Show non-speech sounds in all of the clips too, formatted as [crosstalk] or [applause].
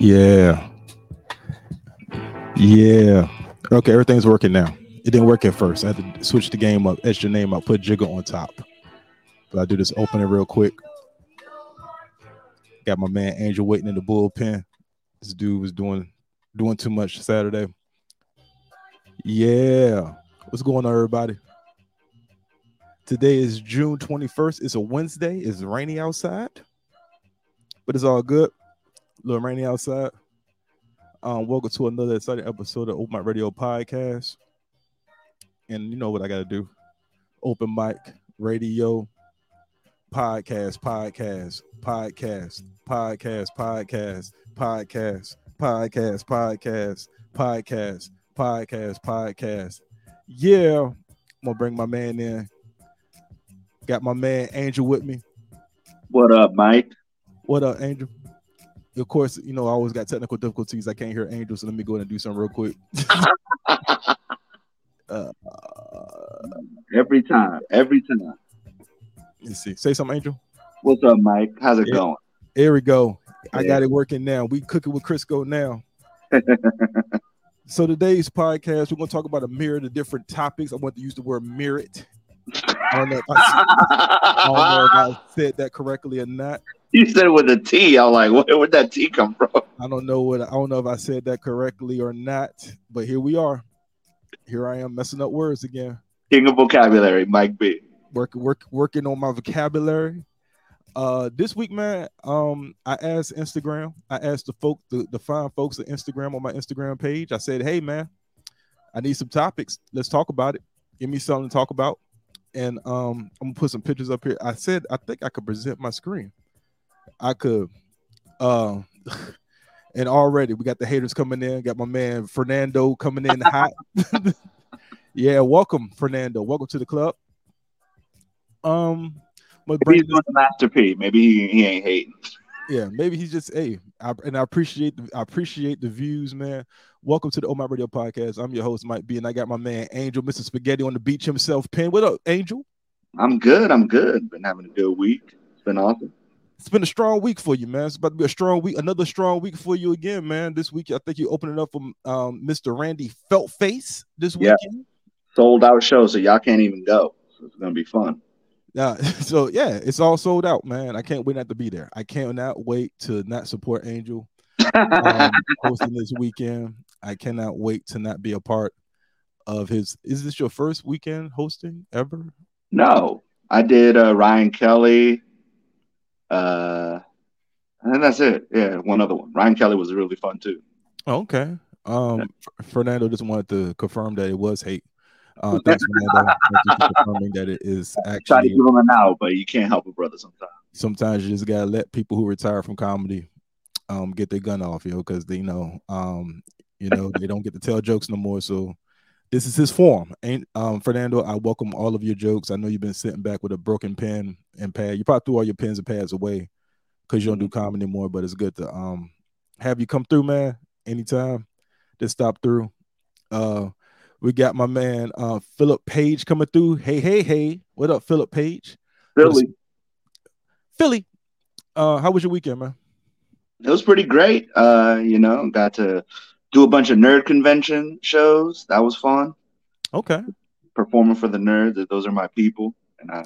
Yeah. Yeah. Okay, everything's working now. It didn't work at first. I had to switch the game up, etch your name up, put Jigga on top. But I do this open it real quick. Got my man Angel waiting in the bullpen. This dude was doing doing too much Saturday. Yeah. What's going on, everybody? Today is June 21st. It's a Wednesday. It's rainy outside, but it's all good. A little rainy outside. Um, welcome to another exciting episode of Open Mike Radio Podcast. And you know what I got to do? Open Mike radio podcast, podcast, podcast, podcast, podcast, podcast, podcast, podcast, podcast, podcast, podcast. Yeah, I'm gonna bring my man in. Got my man Angel with me. What up, Mike? What up, Angel? Of course, you know I always got technical difficulties. I can't hear Angel, so let me go ahead and do something real quick. [laughs] uh, every time, every time. Let's see. Say something, Angel. What's up, Mike? How's it Yeah. going? Here we go. I got it working now. We cooking with Crisco now. [laughs] so today's podcast, we're gonna talk about a myriad of different topics. I want to use the word myriad. I don't know if I, I don't know if I [laughs] said that correctly or not. you said it with a T. I'm like, where, where'd that T come from? I don't know what I don't know if I said that correctly or not, but here we are. Here I am messing up words again. King of vocabulary, Mike B. Work, work, working on my vocabulary. Uh, this week, man, um, I asked Instagram. I asked the folk, the, the fine folks at Instagram on my Instagram page. I said, "Hey, man, I need some topics. Let's talk about it. Give me something to talk about." And um, I'm gonna put some pictures up here. I said, I think I could present my screen. I could. Uh, [laughs] and already we got the haters coming in. Got my man Fernando coming in hot. [laughs] [laughs] yeah, welcome, Fernando. Welcome to the club. Um, but Maybe he's doing the Master P. Maybe he, he ain't hating. Yeah, maybe he's just hey, I, and I appreciate the I appreciate the views, man. Welcome to the Oh My Radio podcast. I'm your host, Mike B, and I got my man Angel, Mr. Spaghetti on the beach himself. Pen, what up, Angel? I'm good. I'm good. Been having a good week. It's been awesome. It's been a strong week for you, man. It's about to be a strong week, another strong week for you again, man. This week, I think you're opening up from um, Mr. Randy Feltface this Yeah. weekend. Sold out show, so y'all can't even go. So it's gonna be fun. Yeah, [laughs] so yeah, it's all sold out, man. I can't wait not to be there. I cannot wait to not support Angel um, [laughs] hosting this weekend. I cannot wait to not be a part of his. Is this your first weekend hosting ever? no, I did uh, Ryan Kelly. Uh, and that's it. Yeah, one other one. Ryan Kelly was really fun too. Okay. Um, Fernando just wanted to confirm that it was hate. Uh, thanks, Fernando. Thank you for confirming that it is actually. [laughs] Try to give him an out, but you can't help a brother sometimes. Sometimes you just gotta let people who retire from comedy, um, get their gun off, yo, because they know, um, you know, they don't get to tell jokes no more. So this is his form. Ain't um Fernando, I welcome all of your jokes. I know you've been sitting back with a broken pen and pad. You probably threw all your pens and pads away because you don't do comedy anymore, but it's good to um have you come through, man. Anytime. Just stop through. Uh we got my man uh Philip Page coming through. Hey, hey, hey. What up, Philip Page? Philly, Philly. Uh, how was your weekend, man? it was pretty great. Uh, you know, got to do a bunch of nerd convention shows. That was fun. Okay. Performing for the nerds. Those are my people. And I,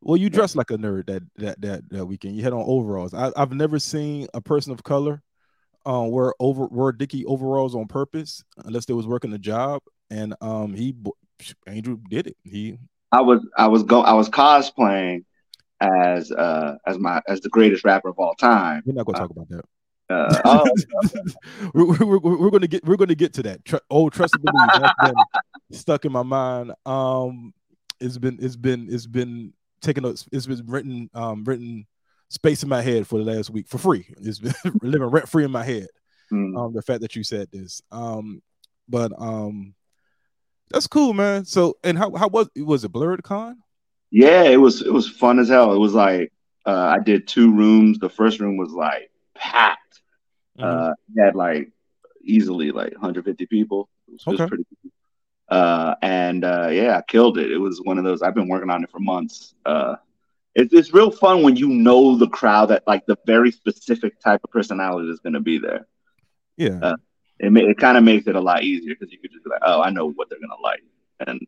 Well, you dressed like a nerd that that that that weekend. You had on overalls. I, I've never seen a person of color um wear over wear Dickie overalls on purpose unless they was working a job. And um he Andrew did it. He I was I was go I was cosplaying as uh as my as the greatest rapper of all time. we're not gonna talk about that. Uh, [laughs] oh, we're, we're, we're, we're gonna get we're gonna get to that. Tr- oh, trust and believe that's been stuck in my mind. Um, it's been it's been it's been taking up it's been written um written space in my head for the last week for free. It's been [laughs] living rent free in my head. mm. Um, the fact that you said this. Um, but um, that's cool, man. So and how how was was it Blerdcon? yeah, it was it was fun as hell. It was like uh, I did two rooms. The first room was like packed. Mm-hmm. Uh, had like easily like 150 people. It was, it was Okay. pretty cool. Uh, and uh, yeah, I killed it. It was one of those. I've been working on it for months. Uh, it's it's real fun when you know the crowd that like the very specific type of personality is going to be there. Yeah, uh, it ma- it kind of makes it a lot easier because you could just be like, oh, I know what they're gonna like, and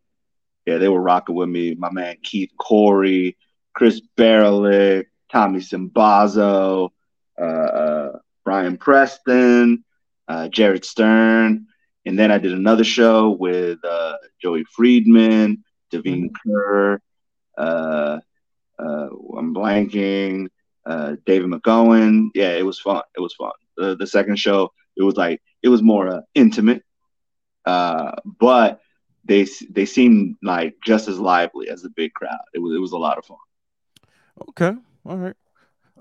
yeah, they were rocking with me. My man Keith Corey, Chris Barelik, Tommy Simbazo, uh, uh, Brian Preston, uh, Jared Stern, and then I did another show with uh, Joey Friedman, Devine mm-hmm. Kerr. Uh, uh, I'm blanking. David McGowan. Yeah, it was fun. It was fun. The, the second show, it was like it was more intimate, uh, but they they seemed like just as lively as the big crowd. It was it was a lot of fun. Okay, all right.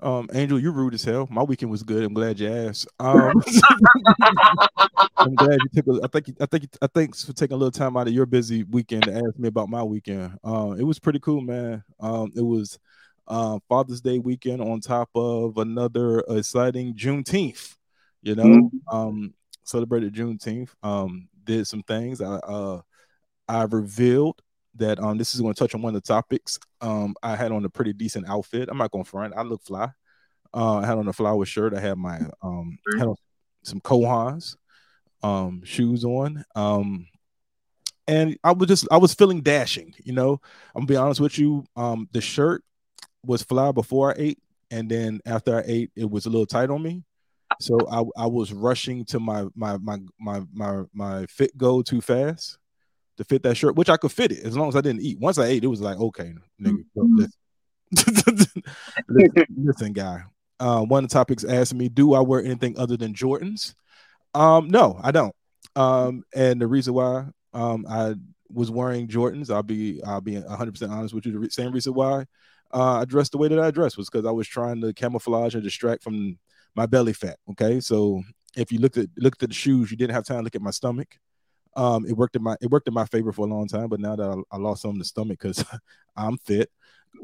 Um, Angel, you're rude as hell. My weekend was good. I'm glad you asked. Um, [laughs] [laughs] I'm glad you took. A, I think. I think. I thanks for taking a little time out of your busy weekend to ask me about my weekend. Uh, it was pretty cool, man. Um, it was uh, Father's Day weekend on top of another exciting Juneteenth. You know, mm-hmm. um, celebrated Juneteenth. Um, did some things. I uh, I revealed that um this is going to touch on one of the topics. Um, I had on a pretty decent outfit. I'm not going to front. I look fly. Uh, I had on a flower shirt. I had my um had on some Cole Haans um shoes on. Um, and I was just I was feeling dashing. You know, I'm gonna be honest with you. Um, the shirt was fly before I ate, and then after I ate, it was a little tight on me. So I, I was rushing to my my my my my my fit go too fast to fit that shirt, which I could fit it as long as I didn't eat. Once I ate, it was like, okay, nigga, mm-hmm. listen. [laughs] listen, listen, guy. Uh, one of the topics asked me, do I wear anything other than Jordans? Um, no, I don't. Um, and the reason why um, I was wearing Jordans, I'll be I'll be 100 percent honest with you. The same reason why uh, I dressed the way that I dressed was because I was trying to camouflage and distract from my belly fat. Okay, so if you looked at looked at the shoes, you didn't have time to look at my stomach. Um, it worked in my it worked in my favor for a long time, but now that I, I lost some of the stomach because [laughs] I'm fit,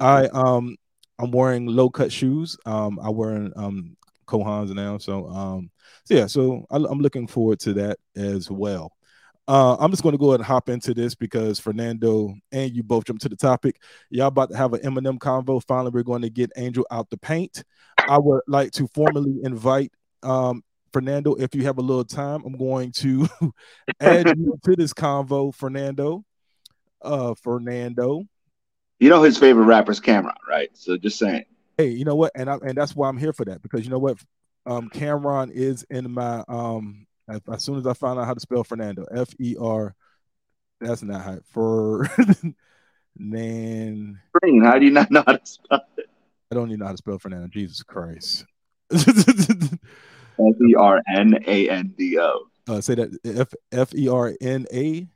I um I'm wearing low cut shoes. Um, I wear um Cole Haans now, so um so yeah, so I, I'm looking forward to that as well. Uh, I'm just going to go ahead and hop into this because Fernando and you both jumped to the topic. Y'all about to have an Eminem convo. Finally, we're going to get Angel out the paint. I would like to formally invite um, Fernando, if you have a little time, I'm going to [laughs] add you to this convo, Fernando. Uh, Fernando. You know his favorite rapper is Cam'ron, right? So just saying. Hey, you know what? And I, and that's why I'm here for that because you know what? Um, Cam'ron is in my um. As, soon as I find out how to spell Fernando, F E R. That's not how for. [laughs] Nan. How do you not know how to spell it? I don't even know how to spell Fernando. Jesus Christ. [laughs] F E R N A N D O. Uh, say that F F E R N A.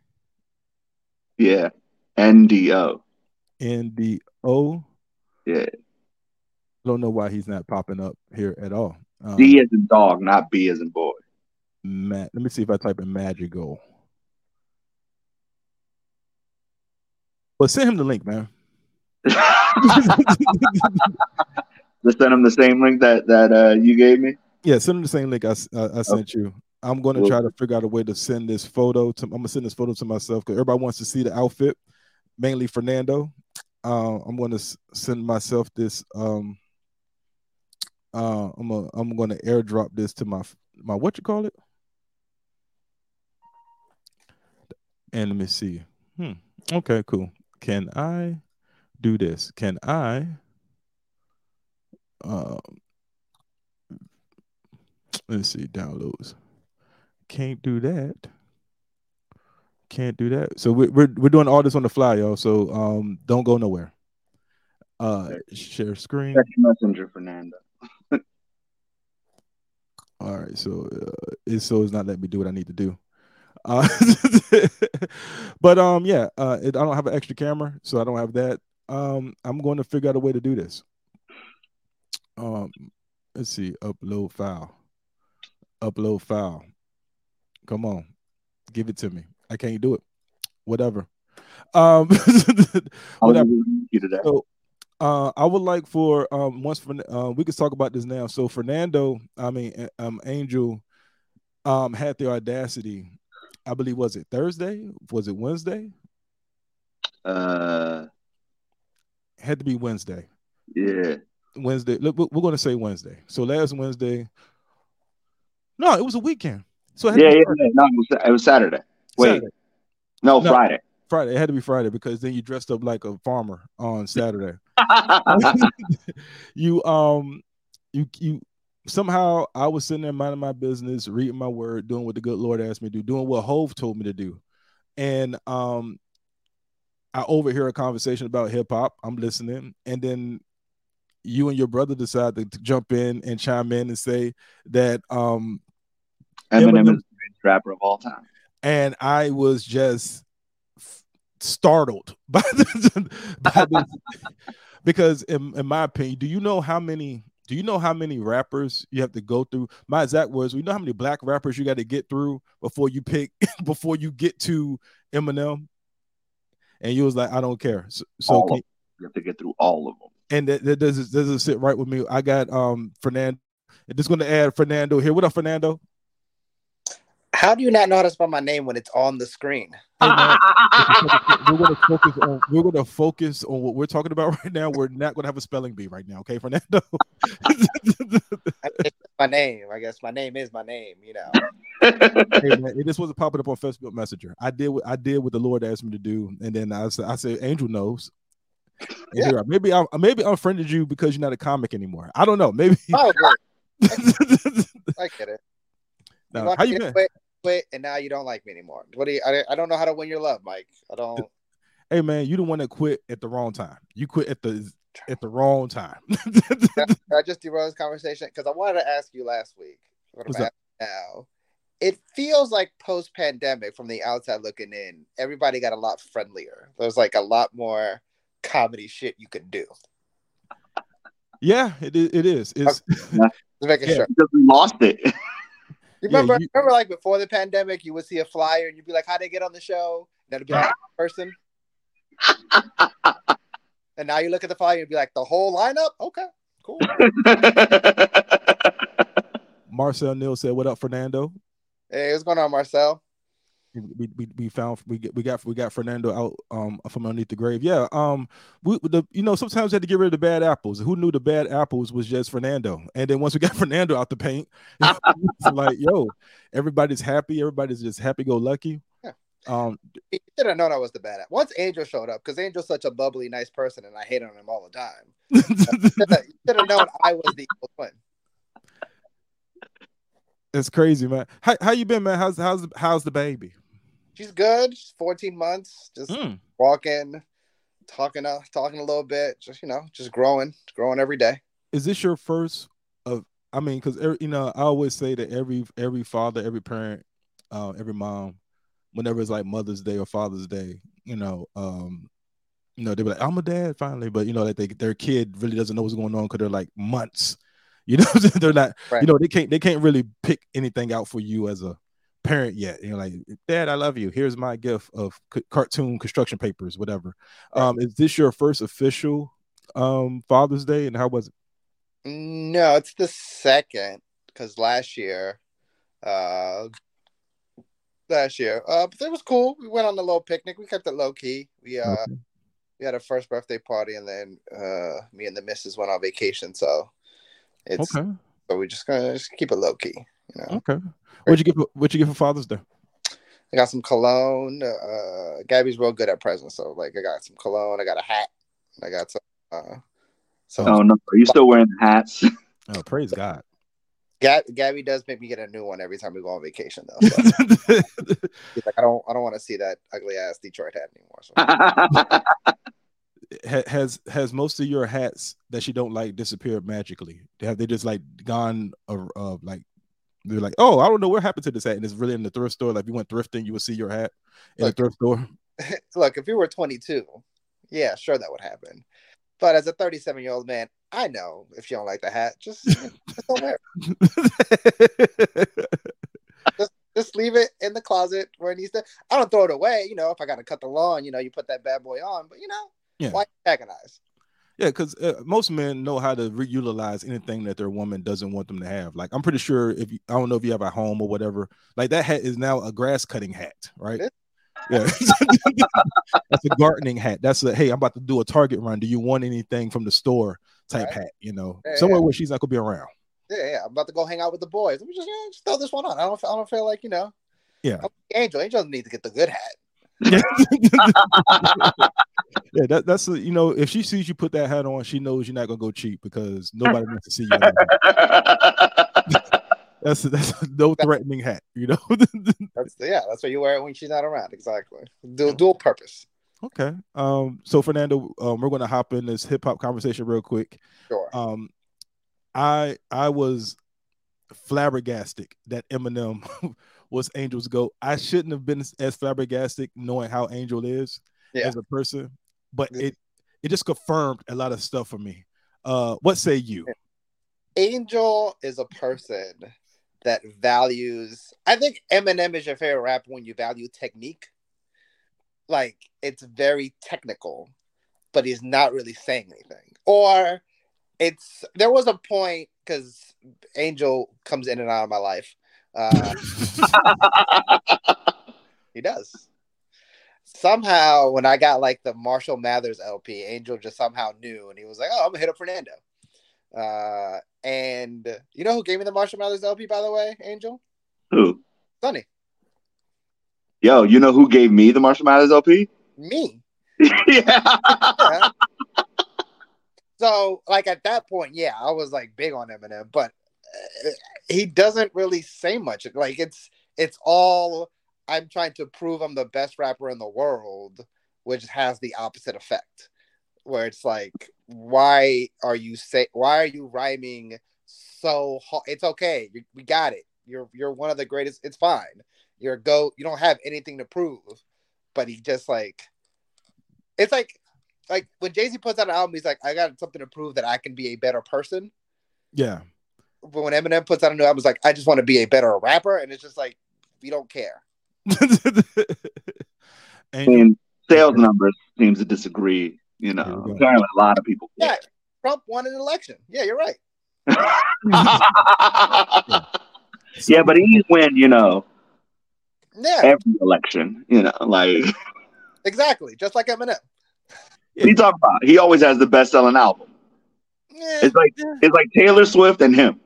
Yeah, N D O. N D O. Yeah. Don't know why he's not popping up here at all. Um, D as in dog, not B as in boy. Matt, let me see if I type in Magical. But send him the link, man. [laughs] Just send him the same link that that uh, you gave me. Yeah, send him the same link I, I, I sent okay. you. I'm going to try to figure out a way to send this photo to. I'm gonna send this photo to myself because everybody wants to see the outfit, mainly Fernando. Uh, I'm going to send myself this. Um, uh, I'm gonna I'm going to airdrop this to my my what you call it. And let me see. Hmm. Okay, cool. Can I do this? Can I? Um, Let's see, downloads. Can't do that. Can't do that. So we're we're, we're doing all this on the fly, y'all. So um, don't go nowhere. Uh, share screen. Text messenger, Fernando. All right, so uh, it's so it's not letting me do what I need to do. Uh, [laughs] but um, yeah, uh, it, I don't have an extra camera, so I don't have that. Um, I'm going to figure out a way to do this. Um, let's see, upload file upload file. Come on, give it to me. I can't do it. Whatever. Um, [laughs] whatever. So, uh, I would like for um once for uh, we could talk about this now. So Fernando, I mean um Angel, um had the audacity. I believe was it Thursday? Was it Wednesday? Uh, had to be Wednesday. Yeah. Wednesday. Look, we're going to say Wednesday. So last Wednesday. No, it was a weekend. So yeah, yeah, yeah, no, it was, it was Saturday. Wait, Saturday. No, no, Friday. Friday. It had to be Friday because then you dressed up like a farmer on Saturday. [laughs] you um, you you somehow I was sitting there minding my business, reading my word, doing what the good Lord asked me to do, doing what Hove told me to do, and um, I overhear a conversation about hip hop. I'm listening, and then you and your brother decide to jump in and chime in and say that um Eminem, Eminem is the greatest rapper of all time. And I was just startled [laughs] by this, by this because in, in my opinion, do you know how many do you know how many rappers you have to go through? My exact words, we know how many black rappers you got to get through before you pick [laughs] before you get to Eminem. And you was like, I don't care. So, so can, you have to get through all of them and that, that doesn't doesn't sit right with me. I got um Fernando. Just going to add Fernando here. What up, Fernando? How do you not know how to spell my name when it's on the screen? Hey, man, [laughs] we're going to focus on we're going to focus on what we're talking about [laughs] right now. We're not going to have a spelling bee right now, okay, Fernando? [laughs] my name, I guess my name is my name. You know. hey, man, this wasn't popping up on Facebook Messenger. I did what I did what the Lord asked me to do, and then I said, I said, Angel knows. Yeah. Maybe I maybe unfriended you because you're not a comic anymore. I don't know. Maybe. Oh, I get it. No, how you been? Quit, quit, and now you don't like me anymore. What do you? I, I don't know how to win your love, Mike. I don't. Hey man, you the one that quit at the wrong time. You quit at the at the wrong time. [laughs] I just derailed this conversation because I wanted to ask you last week. What's up? Now, it feels like post pandemic from the outside looking in, everybody got a lot friendlier. There's like a lot more comedy shit you can do. Yeah, it is. It is. It's yeah. [laughs] making yeah. sure. We lost it. [laughs] You remember? Yeah, you, remember, like before the pandemic, you would see a flyer and you'd be like, "How'd they get on the show?" That'd be like [laughs] person. and now you look at the flyer and be like, "The whole lineup." Okay, cool. [laughs] Marcel Neal said, "What up, Fernando?" Hey, what's going on, Marcel? We, we, we found we we got we got Fernando out um from underneath the grave. Yeah. Um we the you know sometimes we had to get rid of the bad apples. Who knew the bad apples was just Fernando? And then once we got [laughs] Fernando out the paint, [laughs] it's like yo, everybody's happy, everybody's just happy go lucky. Yeah. Um he should have known I was the bad. Once Angel showed up, because Angel's such a bubbly, nice person and I hate on him all the time. [laughs] should have known I was the evil twin. It's crazy, man. How how you been, man? How's how's how's the baby? She's good. She's 14 months, just mm. walking, talking, uh, talking a little bit, just you know, just growing, growing every day. Is this your first of? I mean, because you know, I always say that every every father, every parent, uh, every mom, whenever it's like Mother's Day or Father's Day, you know, um, you know, they be like, "I'm a dad finally," but you know, like they, their kid really doesn't know what's going on because they're like months. [laughs] You know, they're not. Right. You know, they can't they can't really pick anything out for you as a parent yet. you're like, Dad, I love you. Here's my gift of c- cartoon construction papers, whatever. Um, is this your first official um Father's Day, and how was it? No, it's the second because last year, uh, last year, uh, but it was cool. We went on a little picnic. We kept it low key. We uh, okay. we had a first birthday party, and then uh, me and the missus went on vacation. So it's okay. So we just gonna just keep it low key. You know? Okay. What'd you get? What'd you get for Father's Day? I got some cologne. Uh, Gabby's real good at presents, so like I got some cologne. I got a hat. I got some. Uh, some oh no! Are you still wearing hats? [laughs] oh, praise God. Gab- Gabby does make me get a new one every time we go on vacation, though. So. [laughs] like, I don't, I don't want to see that ugly ass Detroit hat anymore. So. has has most of your hats that you don't like disappeared magically? Have they just like gone uh, uh like they're like, oh, I don't know what happened to this hat, and it's really in the thrift store. Like if you went thrifting, you would see your hat in look, a thrift store. [laughs] Look, if you were 22, yeah, sure that would happen. But as a 37 year old man, I know if you don't like the hat, just, just don't wear it. [laughs] just, just leave it in the closet where it needs to. I don't throw it away. You know, if I got to cut the lawn, you know, you put that bad boy on. But you know, yeah. why agonize? Yeah, because uh, most men know how to reutilize anything that their woman doesn't want them to have. Like I'm pretty sure if you, I don't know if you have a home or whatever, like that hat is now a grass cutting hat, right? Yeah, [laughs] that's a gardening hat. That's a hey, I'm about to do a Target run. Do you want anything from the store type right. hat, you know, yeah, somewhere yeah. where she's not gonna be around. Yeah, yeah. I'm about to go hang out with the boys. Let me just, yeah, just throw this one on. I don't, I don't feel like you know. Yeah. Angel, Angel needs to get the good hat. [laughs] [laughs] yeah, that, that's a, you know, if she sees you put that hat on, she knows you're not gonna go cheap because nobody wants to see you. [laughs] that's that's no threatening hat, you know. [laughs] that's yeah, that's what you wear it when she's not around. Exactly, dual, dual purpose. Okay. Um. So Fernando, um, we're gonna hop in this hip hop conversation real quick. Sure. Um, I I was flabbergasted that Eminem [laughs] was Angel's GOAT. I shouldn't have been as flabbergasted knowing how Angel is yeah. as a person, but it it just confirmed a lot of stuff for me. Uh, what say you? Angel is a person that values. I think Eminem is your favorite rapper when you value technique. Like it's very technical, but he's not really saying anything. Or it's there was a point because Angel comes in and out of my life uh, [laughs] he does. Somehow, when I got like the Marshall Mathers LP, Angel just somehow knew, and he was like, "Oh, I'm gonna hit up Fernando." Uh, and you know who gave me the Marshall Mathers LP, by the way, Angel? Who? Sonny. Yo, you know who gave me the Marshall Mathers LP? Me. [laughs] yeah. yeah. [laughs] So, like at that point, yeah, I was like big on Eminem, but he doesn't really say much. Like it's it's all I'm trying to prove I'm the best rapper in the world, which has the opposite effect. Where it's like, why are you say why are you rhyming so hard? It's okay. You, we got it. You're you're one of the greatest. It's fine. You're a goat. You don't have anything to prove. But he just like it's like like when Jay Z puts out an album, he's like, I got something to prove that I can be a better person. Yeah but when Eminem puts out a new album, it's like I just want to be a better rapper, and it's just like we don't care. [laughs] and sales numbers seems to disagree. You know, apparently a lot of people. Care. Yeah, Trump won an election. Yeah, you're right. [laughs] yeah, but he's win. You know. Yeah. Every election, you know, like. [laughs] Exactly, just like Eminem. What you talk about? He always has the best selling album. Yeah, it's like yeah. it's like Taylor Swift and him.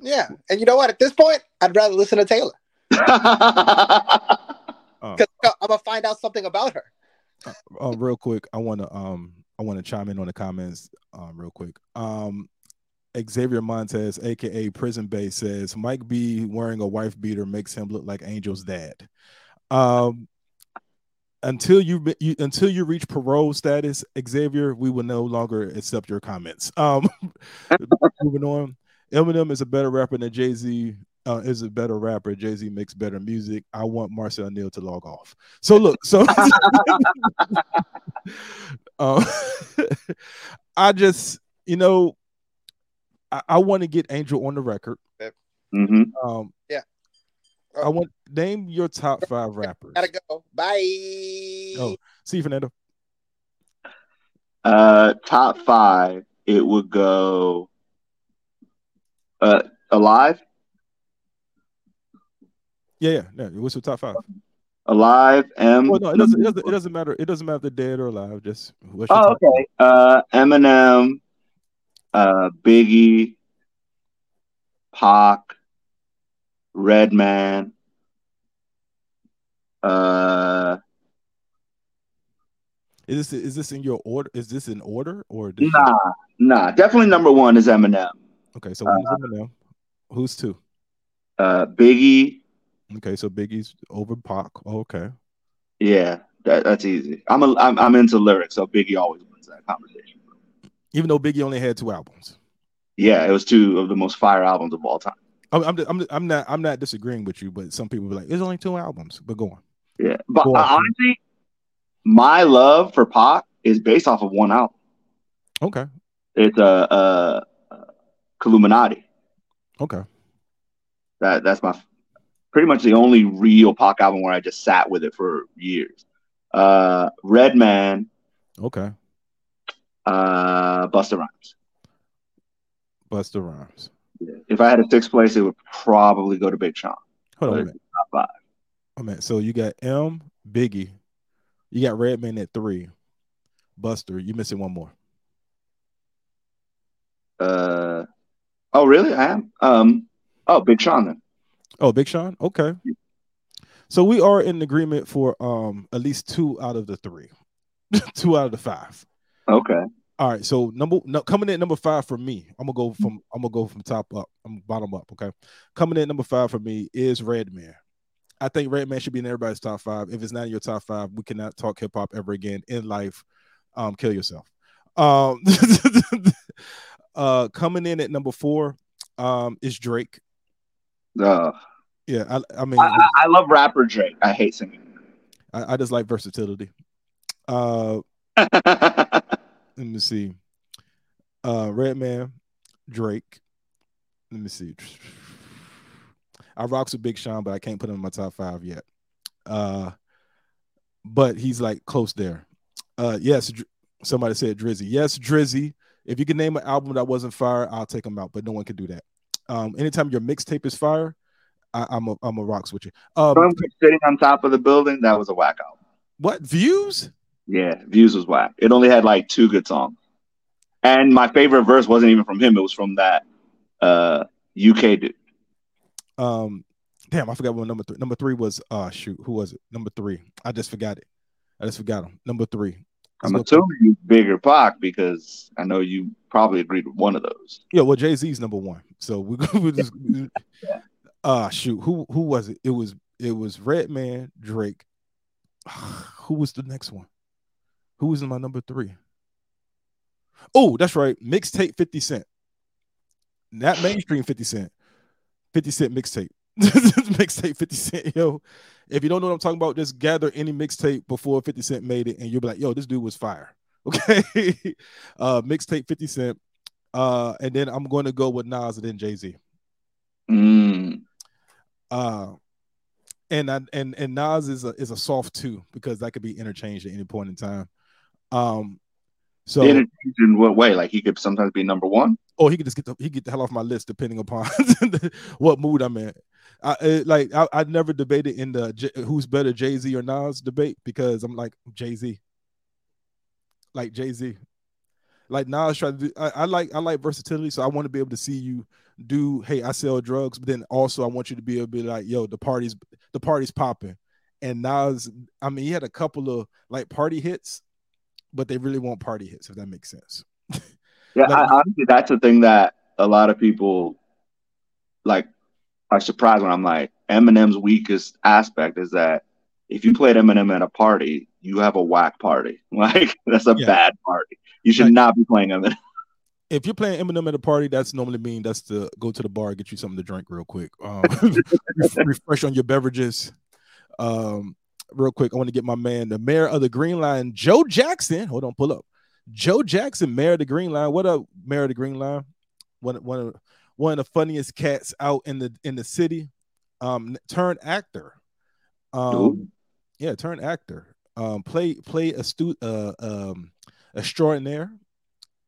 Yeah, and you know what? At this point, I'd rather listen to Taylor [laughs] because oh. I'm gonna find out something about her. uh, uh, real quick, I want to um I want to chime in on the comments um real quick. Um, Xavier Montez, aka Prison Bay, says Mike B wearing a wife beater makes him look like Angel's dad. Um, until you, you, until you reach parole status, Xavier, we will no longer accept your comments. Um, [laughs] moving on. Eminem is a better rapper than Jay Z. Uh, is a better rapper. Jay Z makes better music. I want Marcel Neal to log off. So look, so uh, [laughs] [laughs] I just, you know, I, I want to get Angel on the record. Mm-hmm. Um, yeah. I want name your top five [laughs] rappers. Gotta go. Bye. Oh, see you, Fernando. Uh, top five. It would go uh, alive. Yeah, yeah, yeah. What's your top five? Alive, M. Well, no, it doesn't, it doesn't. It doesn't matter. It doesn't matter if they're dead or alive. Just oh, okay. Uh, Eminem, uh, Biggie, Pac, Redman. Uh, is this is this in your order? Is this in order or? Nah, you... nah. Definitely number one is Eminem. Okay, so uh, Eminem. Who's two? Uh, Biggie. Okay, so Biggie's over Pac. Oh, okay. Yeah, that, that's easy. I'm a I'm, I'm into lyrics, so Biggie always wins that conversation. Even though Biggie only had two albums. Yeah, it was two of the most fire albums of all time. I'm I'm I'm, I'm not I'm not disagreeing with you, but some people be like, "It's only two albums." But go on. Yeah, but on. honestly, my love for Pac is based off of one album. Okay. It's a. Uh, Illuminati. Okay. That that's my pretty much the only real Pac album where I just sat with it for years. Uh, Redman. Okay. Uh, Busta Rhymes. Busta Rhymes. Yeah. If I had a sixth place, it would probably go to Big Sean. Hold on, top five. Oh man, so you got M, Biggie, you got Redman at three, Busta. You missing one more. Uh, oh, really? I am. Um, oh, Big Sean then. Oh, Big Sean. Okay. So we are in agreement for um at least two out of the three, [laughs] two out of the five. Okay. All right. So number no, coming in number five for me, I'm gonna go from I'm gonna go from top up. I'm bottom up. Okay. Coming in number five for me is Redman. I think Redman should be in everybody's top five. If it's not in your top five, we cannot talk hip hop ever again in life. Um, kill yourself. Um, [laughs] uh, coming in at number four, um, is Drake. Uh, yeah, I, I mean, I, I, love rapper Drake. I hate singing. I, I just like versatility. Uh, [laughs] let me see. Uh, Redman, Drake. Let me see. I rocks with Big Sean, but I can't put him in my top five yet. Uh, but he's like close there. Uh, yes, somebody said Drizzy. Yes, Drizzy. If you can name an album that wasn't fire, I'll take him out, but no one can do that. Um, anytime your mixtape is fire, I, am a I'm a rocks with you. Um, sitting on top of the building, that was a whack album. What views? Yeah, views was whack. It only had like two good songs, and my favorite verse wasn't even from him. It was from that uh, UK dude. Um, damn, I forgot what number three. Number three was uh shoot, who was it? Number three. I just forgot it. I just forgot him. Number three. I'm assuming you bigger Pac because I know you probably agreed with one of those. Yeah, well, Jay Z's number one. So we, we just [laughs] yeah. uh shoot, who who was it? It was it was Redman, Drake. [sighs] who was the next one? Who was in my number three? Oh, that's right. Mixtape 50 Cent. Not mainstream 50 Cent. 50 Cent mixtape. [laughs] mixtape 50 Cent, yo. If you don't know what I'm talking about, just gather any mixtape before 50 Cent made it, and you'll be like, yo, this dude was fire. [laughs] Okay. uh mixtape 50 Cent. Uh, and then I'm going to go with Nas and then Jay-Z. Mm. Uh and I, and and Nas is a is a soft two because that could be interchanged at any point in time. Um so in what way? Like he could sometimes be number one. Or he could just get the he get the hell off my list depending upon [laughs] what mood I'm in. I it, like I, I never debated in the J, who's better Jay Z or Nas debate because I'm like Jay Z. Like Jay Z, like Nas try to do. I, I like I like versatility, so I want to be able to see you do. Hey, I sell drugs, but then also I want you to be able to be like, yo, the party's the party's popping. And Nas, I mean, he had a couple of like party hits, but they really want party hits, if that makes sense. yeah, like, I, honestly, that's the thing that a lot of people like are surprised when I'm like, Eminem's weakest aspect is that if you played Eminem at a party, you have a whack party. [laughs] Like that's a yeah. bad party. You should like, not be playing Eminem. [laughs] If you're playing Eminem at a party, that's normally mean that's to go to the bar, get you something to drink real quick, um, [laughs] refresh on your beverages. Um, real quick, I want to get my man, the mayor of the Green Line, Joe Jackson. Hold on, pull up. Joe Jackson, mayor of the Green Line. What up, mayor of the Green Line? One, one of one of the funniest cats out in the in the city. Um, turn actor. Um, yeah, turn actor. Um, play play a stu uh um extraordinaire.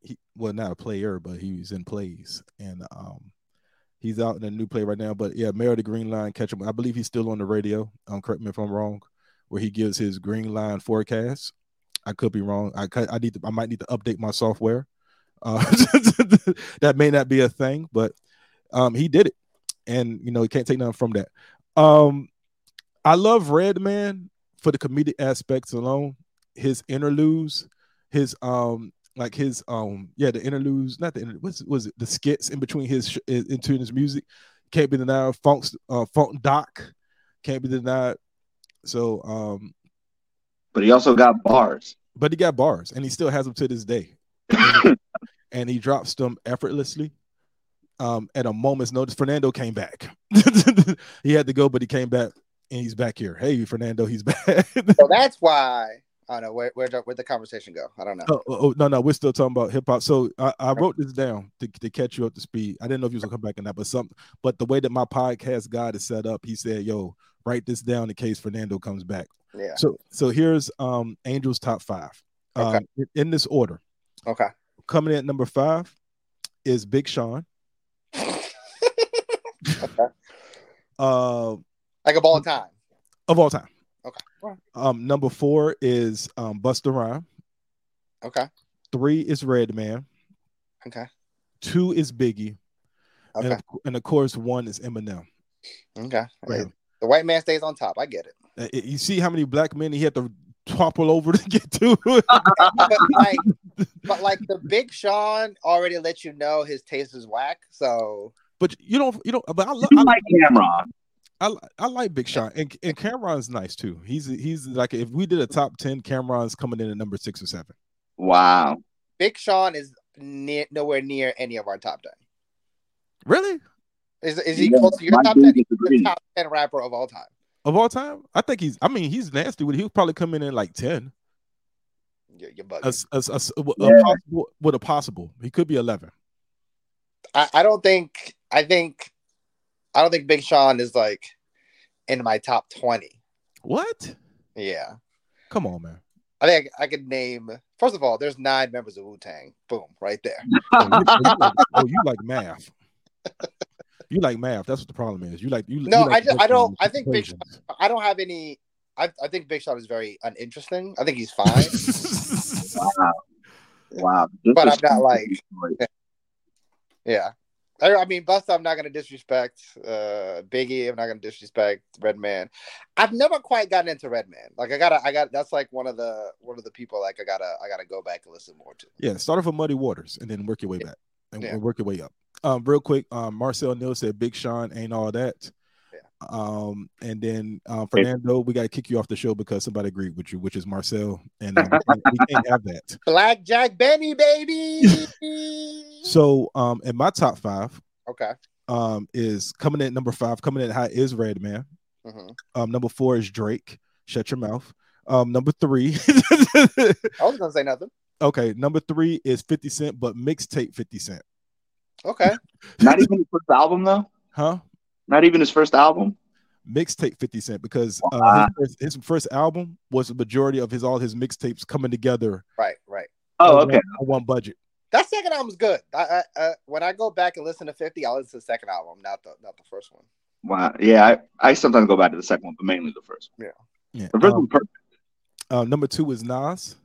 He well not a player, but he's in plays and um he's out in a new play right now. But yeah, Mayor of the Green Line, catch him. I believe he's still on the radio. Um, correct me if I'm wrong, where he gives his Green Line forecast. I could be wrong. I could, I need to. I might need to update my software. Uh, [laughs] that may not be a thing, but um, he did it, and you know he can't take nothing from that. Um, I love Redman for the comedic aspects alone. His interludes, his um, like his um, yeah, the interludes, not the interludes, what's was it the skits in between his into his music can't be denied. Funk uh, Funk Doc can't be denied. So um, but he also got bars. But he got bars, and he still has them to this day. [coughs] and he drops them effortlessly. Um, at a moment's notice, Fernando came back. [laughs] he had to go, but he came back, and he's back here. Hey, Fernando, he's back. so that's why. I don't know where where where'd the conversation go? I don't know. Oh, oh, oh, no, no, we're still talking about hip hop. So I, I wrote this down to, to catch you up to speed. I didn't know if you was gonna come back on that, but some, but the way that my podcast guide is set up, he said, "Yo, write this down in case Fernando comes back." Yeah. So so here's um Angel's top five. Okay. Um, in this order. Okay. Coming in at number five is Big Sean. okay. [laughs] Uh, like of all time. Of all time. Okay. Um, number four is um Busta Rhyme. Okay. Three is Redman. Okay. two is Biggie, Okay. and, of, and of course one is Eminem. Okay. Right. The white man stays on top. I get it. Uh, You see how many black men he had to topple over to get to? [laughs] But like, but like the Big Sean already let you know his taste is whack. So but you don't, you don't. But I, lo- I, like Cam'ron. I, I like Big Sean, and, and Cam'ron's nice too. He's he's like if we did a top ten, Cam'ron's coming in at number six or seven. Wow. Big Sean is near, nowhere near any of our top ten. Really, Is, is he Yeah, close to your my top ten? He's the top ten rapper of all time. Of all time, I think he's. I mean, he's nasty. With he'll probably come in at like ten. You're, you're bugging. As, as, as, a, Yeah. possible, with a possible, he could be eleven. I, I don't think. I think. I don't think Big Sean is like in my top twenty. What? Yeah, Come on, man. I think I could name. First of all, there's nine members of Wu Tang. Boom, right there. [laughs] Oh, you, oh, you like, oh, you like math. [laughs] You like math. That's what the problem is. You like you. No, you like I just- I don't- I think Big equations. I don't have any. I, I think Big Sean is very uninteresting. I think he's fine, [laughs] Wow. Wow. This But I'm not like- [laughs] yeah. I, I mean, Busta, I'm not gonna disrespect uh, Biggie. I'm not gonna disrespect Redman. I've never quite gotten into Redman. Like I gotta, I got. That's like one of the one of the people. Like I gotta, I gotta go back and listen more to. yeah, start off with Muddy Waters and then work your way back and Yeah. and work your way up. Um, real quick, um, Marcel Neal said Big Sean ain't all that. Yeah. Um, and then um, Fernando, we got to kick you off the show because somebody agreed with you, which is Marcel, and um, we, can't, we [laughs] can't have that. Blackjack Benny, baby. [laughs] So, um, in my top five, okay. um, is coming in at number five, coming in high is Redman. hmm Um, number four is Drake. Shut your mouth. Um, number three. [laughs] I was gonna say nothing. okay, number three is 50 Cent, but mixtape 50 Cent. Okay. [laughs] Not even his first album though. Huh? Not even his first album. Mixtape 50 Cent because uh, Wow. his, first, his first album was the majority of his all his mixtapes coming together Right. Right. Oh, okay. one, on one budget. That second album's good. I, I, uh, when I go back and listen to Fifty, I'll listen to the second album, not the not the first one. Wow. Yeah, I, I sometimes go back to the second one, but mainly the first one. Yeah. The first Um, one's perfect. uh, number two is Nas,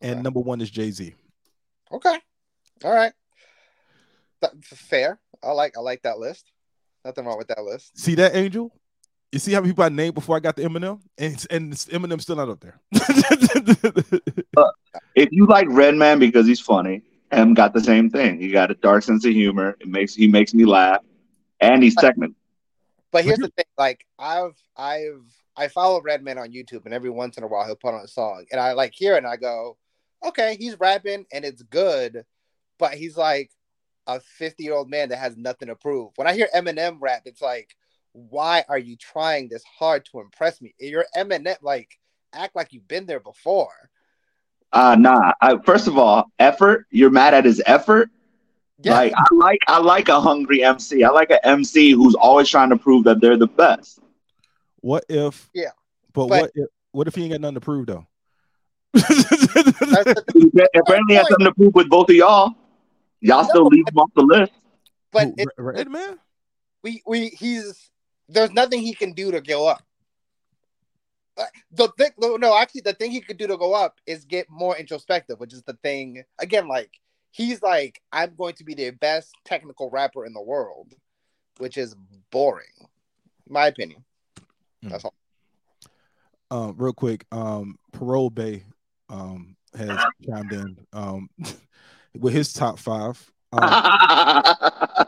and Okay. number one is Jay Z. Okay. All right. Th- fair. I like I like that list. Nothing wrong with that list. See that Angel? You see how many people I named before I got the Eminem, and it's- and it's- Eminem's still not up there. [laughs] Uh, if you like Redman because he's funny, M got the same thing. He got a dark sense of humor. It makes he makes me laugh, and he's technical. But here's the thing: like I've I've I follow Redman on YouTube, and every once in a while he'll put on a song, and I like hear it, and I go, okay, he's rapping, and it's good, but he's like a 50 year old man that has nothing to prove. When I hear Eminem rap, it's like, why are you trying this hard to impress me? You're Eminem, like act like you've been there before. Uh nah. I, first of all, effort. You're mad at his effort. Yeah, Like I like I like a hungry MC. I like an MC who's always trying to prove that they're the best. what if? Yeah. But, But- what if? What if he ain't got nothing to prove though? that's the [laughs] thing. Apparently, he has something to prove with both of y'all. Y'all still No, leave him off the list. But Who, it, Re- Redman? we we he's there's nothing he can do to go up. The thing, no, no, actually, the thing he could do to go up is get more introspective, which is the thing. Again, like he's like, I'm going to be the best technical rapper in the world, which is boring, my opinion. That's all. um, real quick, um, Parole Bay um, has chimed in um, [laughs] with his top five: [laughs] um,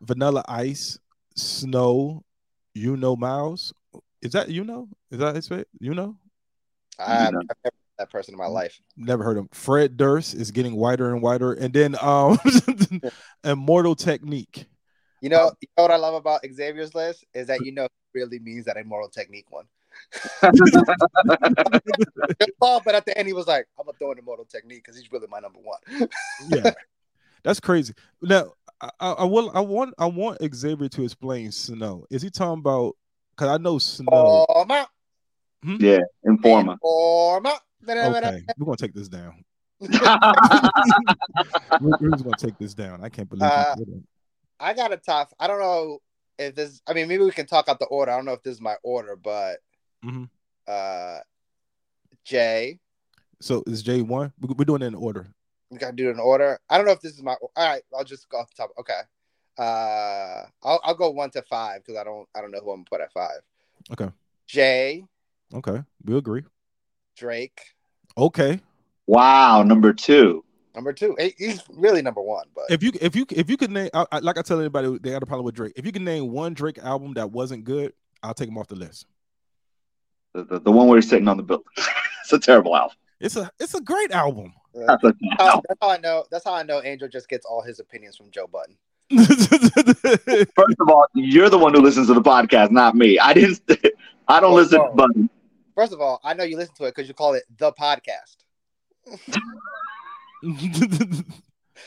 Vanilla Ice, Snow, You Know Miles. Is that you know? Is that his fa- You know? I've, No. I've never met that person in my life. Never heard him. Fred Durst is getting whiter and whiter, and then um, [laughs] Immortal Technique. You know, you know what I love about Xavier's list is that you know it really means that Immortal technique one. Good call, but at the end he was like, "I'm gonna throw in immortal technique because he's really my number one." [laughs] yeah, that's crazy. Now, I, I, I will. I want. I want Xavier to explain Snow. Is he talking about? Because I know Snow. Forma, yeah, Informa. forma. Okay, [laughs] we're gonna take this down. [laughs] We're, we're gonna take this down. I can't believe. Uh, you did it. I got a top. I don't know if this. I mean, maybe we can talk out the order. I don't know if this is my order, but Mhm. uh, Jay, So is J one? We're doing it in order. We gotta do it in order. I don't know if this is my. All right, I'll just go off the top. Okay. Uh, I'll I'll go one to five because I don't I don't know who I'm gonna put at five. Okay. Jay, Okay, we agree. Drake, Okay, Wow, number two. number two. He's really number one, but if you if you if you could name I, I- like I tell anybody they had a problem with Drake. If you can name one Drake album that wasn't good, I'll take him off the list. The, the, the one where he's sitting on the building. [laughs] it's a terrible album. It's a it's a great album. uh, That's a- that's how- that's how I know. That's how I know Angel just gets all his opinions from Joe Budden. [laughs] First of all, you're the one who listens to the podcast, not me. I didn't. [laughs] I don't Well, listen no. to Buddy. First of all, I know you listen to it because you call it the podcast.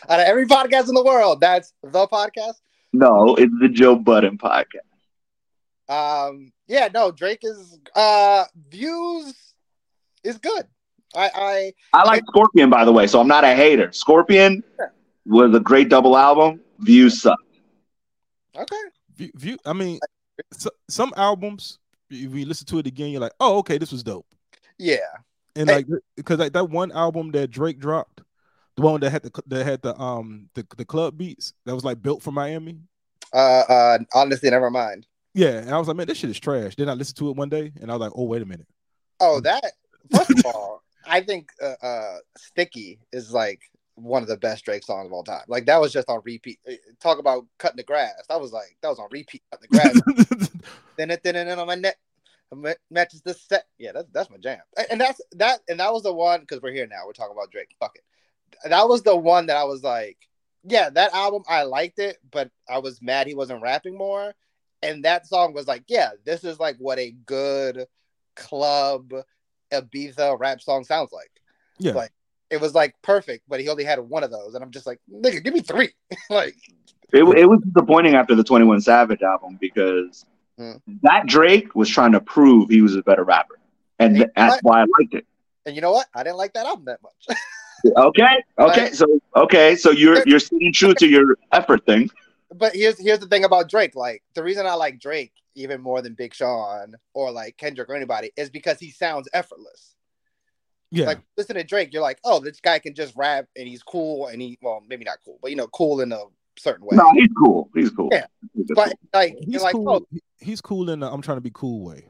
Out of every podcast in the world, that's the podcast. No, it's the Joe Budden podcast. Um, yeah, no, Drake is uh views is good. I I I like Scorpion, by the way, so I'm not a hater. Scorpion was a great double album. Views suck. okay. view, view, I mean, so, some albums, if you listen to it again, you're like, oh, okay, this was dope. Yeah. And Hey. like, because like that one album that Drake dropped, the one that had the that had the um the, the club beats that was like built for Miami. Uh uh honestly, never mind. Yeah, and I was like, man, this shit is trash. Then I listened to it one day, and I was like, oh, wait a minute. Oh, that first of [laughs] all, I think uh, uh Sticky is like one of the best Drake songs of all time. Like that was just on repeat. Uh, Talk about cutting the grass. That was like that was on repeat cutting the grass. then it then it on my neck matches the set. Yeah, that's that's my jam. And that's that and that was the one because we're here now. We're talking about Drake. Fuck it. That was the one that I was like, yeah, that album I liked it, but I was mad he wasn't rapping more. And that song was like, yeah, this is like what a good club Ibiza rap song sounds like. yeah, Like it was like perfect, but he only had one of those, and I'm just like, nigga, give me three. [laughs] like, It, it was disappointing after the 21 Savage album because Hmm. that Drake was trying to prove he was a better rapper. And Hey, that's why I liked it. and you know what? I didn't like that album that much. [laughs] Okay. Okay. So okay. So you're [laughs] you're staying true to your effort thing. But here's here's the thing about Drake. Like the reason I like Drake even more than Big Sean or like Kendrick or anybody is because he sounds effortless. yeah, Like listen to Drake, you're like, oh, this guy can just rap and he's cool and he well maybe not cool, but you know, cool in a certain way. No, he's cool. He's cool. Yeah. He's but like he's you're like, cool. oh He's cool in the I'm trying to be cool way.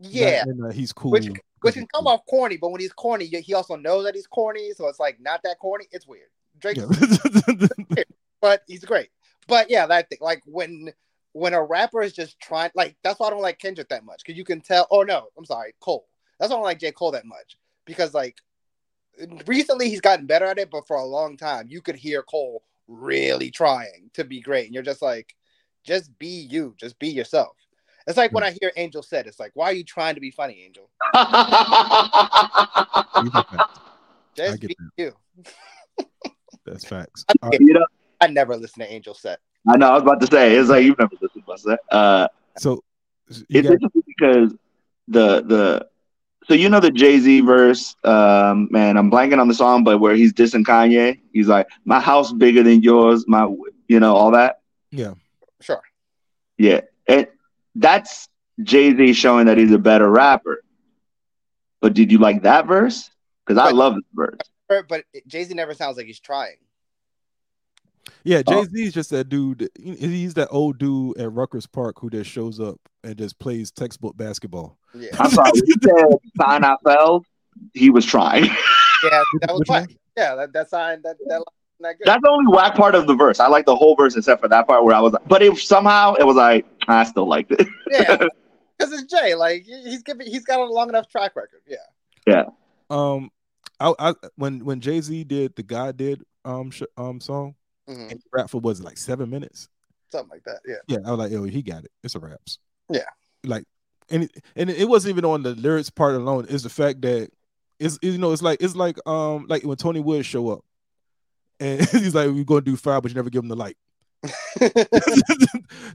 yeah, Not in the he's cool. which which 'cause can come off corny, but when he's corny, he also knows that he's corny, so it's like not that corny. It's weird. Drake, Yeah. [laughs] but he's great. But yeah, that thing, like when when a rapper is just trying, like that's why I don't like Kendrick that much because you can tell. Oh no, I'm sorry, Cole. That's why I don't like J Cole that much because like recently he's gotten better at it, but for a long time you could hear Cole really trying to be great, and you're just like, just be you, just be yourself. It's like when I hear Angel said, it's like, why are you trying to be funny, Angel? He's a fact. Just be that. you. That's facts. I, you know, I never listen to Angel set. I know. I was about to say it's like you've never listened to that. Uh, so you it's got, interesting because the the so you know the Jay Z verse, um, man. I'm blanking on the song, but where he's dissing Kanye, he's like, "My house bigger than yours," my, you know, all that. yeah, Sure. Yeah, and that's Jay Z showing that he's a better rapper. But did you like that verse? Because I love this verse. But Jay Z never sounds like he's trying. Yeah. Oh. Jay Z is just that dude. He's that old dude at Rucker Park who just shows up and just plays textbook basketball. Yeah. I'm sorry. When said sign I fell, he was trying. Yeah, that [laughs] was Which whack. Yeah, that, that sign that that line not good. That's the only whack part of the verse. I like the whole verse except for that part where I was. But it somehow it was like I still liked it. [laughs] yeah, because it's Jay. Like he's giving, he's got a long enough track record. Yeah. Yeah, Um, I, I when when Jay Z did the God did um sh- um song Mhm. and he rapped for was it like seven minutes. something like that. Yeah, Yeah, I was like, yo, he got it. It's a raps. Yeah. Like, and it, and it wasn't even on the lyrics part alone. It's the fact that it's you know it's like it's like um like when Tony Wood show up, and [laughs] he's like, we're gonna do fire, but you never give him the light. [laughs]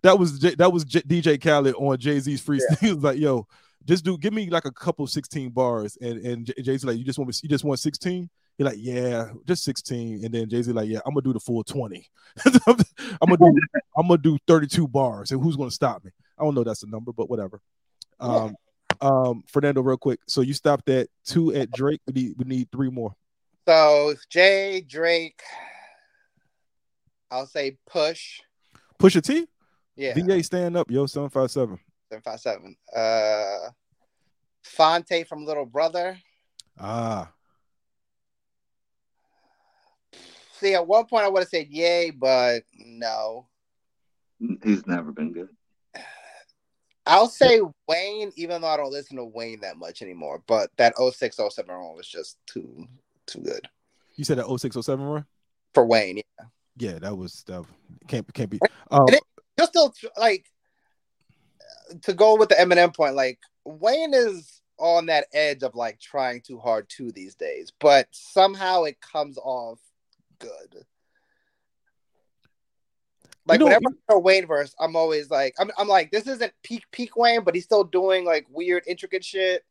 that was J, that was J, DJ Khaled on Jay Z's freestyle. [laughs] He was like, yo, just do give me like a couple sixteen bars, and and Jay Z like, you just want me, you just want sixteen. He's like, yeah, just 16. And then Jay Z like, yeah, I'm gonna do the full 20. [laughs] I'm gonna do I'm gonna do 32 bars, and who's gonna stop me? I don't know that's the number, but whatever. Um, um, Fernando, real quick. So you stopped at two at Drake. We need we need three more. So Jay Drake, I'll say push. Pusha T. Yeah. VA stand up, yo, seven five seven. Seven five seven. Uh, Phonte from Little Brother. Ah, See, at one point I would have said yay, but no. He's never been good. I'll say Wayne, even though I don't listen to Wayne that much anymore. But that 06, 07 run was just too too good you said that 0607 run. for Wayne. Yeah. Yeah, that was that can't can't be. Um, And it- He'll still like to go with the Eminem point. Like Wayne is on that edge of like trying too hard too these days, but somehow it comes off good. Like know, whenever I hear Wayne verse, I'm always like, I'm, I'm like, this isn't peak peak Wayne, but he's still doing like weird, intricate shit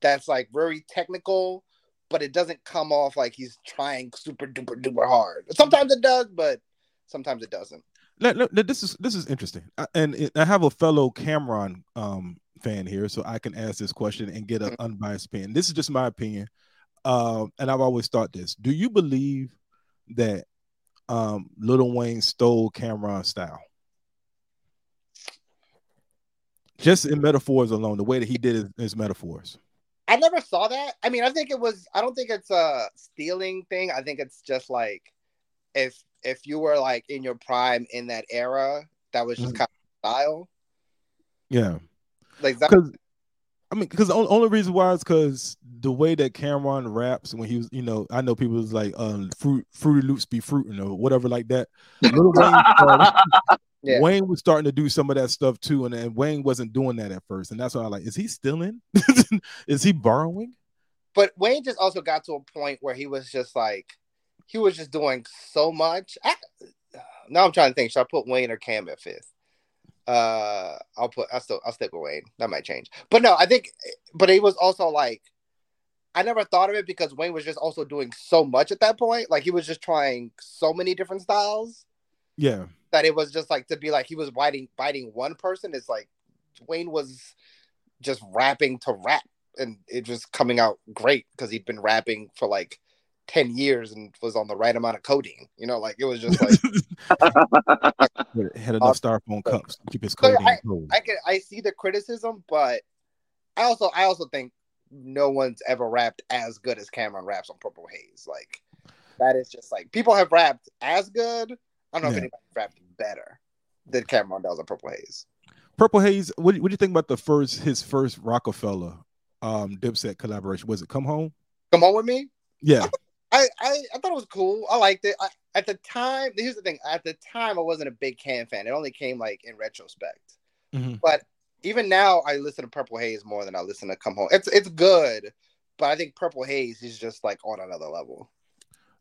that's like very technical, but it doesn't come off like he's trying super duper duper hard. Sometimes it does, but sometimes it doesn't. let- let- let- this is this is interesting, I, and it, I have a fellow Cam'ron um fan here, so I can ask this question and get an unbiased opinion. This is just my opinion, um, and I've always thought this: Do you believe that um Little Wayne stole Cam'ron's style? Just in metaphors alone, the way that he did his, his metaphors. I never saw that. I mean, I think it was. I don't think it's a stealing thing. I think it's just like if if you were like in your prime in that era, that was just Mhm. kind of style. Yeah. Like that, I mean, because the only, only reason why is because the way that Cam'ron raps when he was, you know, I know people was like, um, fruit, fruity loops be fruiting or whatever like that. Little Wayne, [laughs] started, Yeah. Wayne was starting to do some of that stuff too, and then Wayne wasn't doing that at first, and that's why I like, is he stealing? [laughs] is he borrowing? but Wayne just also got to a point where he was just like he was just doing so much. I, [sighs] now I'm trying to think. Should I put Wayne or Cam at fifth? Uh, I'll put. I'll still. I'll stick with Wayne. That might change. But no, I think. But he was also like. I never thought of it because Wayne was just also doing so much at that point. Like he was just trying so many different styles Yeah, that it was just like to be like he was biting biting one person. It's like Wayne was just rapping to rap, and it was coming out great because he'd been rapping for like ten years and was on the right amount of codeine. You know, like it was just like [laughs] had enough styrofoam cups to keep his So, codeine cold. I can I see the criticism, but I also I also think no one's ever rapped as good as Cam'ron raps on Purple Haze. Like that is just like people have rapped as good. I don't know if anybody rapped better than Cam'ron does on Purple Haze. Purple Haze. What what do you think about the first his first Rockefeller um Dipset collaboration? Was it Come Home? Come on with me. Yeah, I, I, I thought it was cool. I liked it. I, at the time, here's the thing. At the time, I wasn't a big Cam fan. It only came like in retrospect. Mhm. But even now, I listen to Purple Haze more than I listen to Come Home. It's it's good, but I think Purple Haze is just like on another level.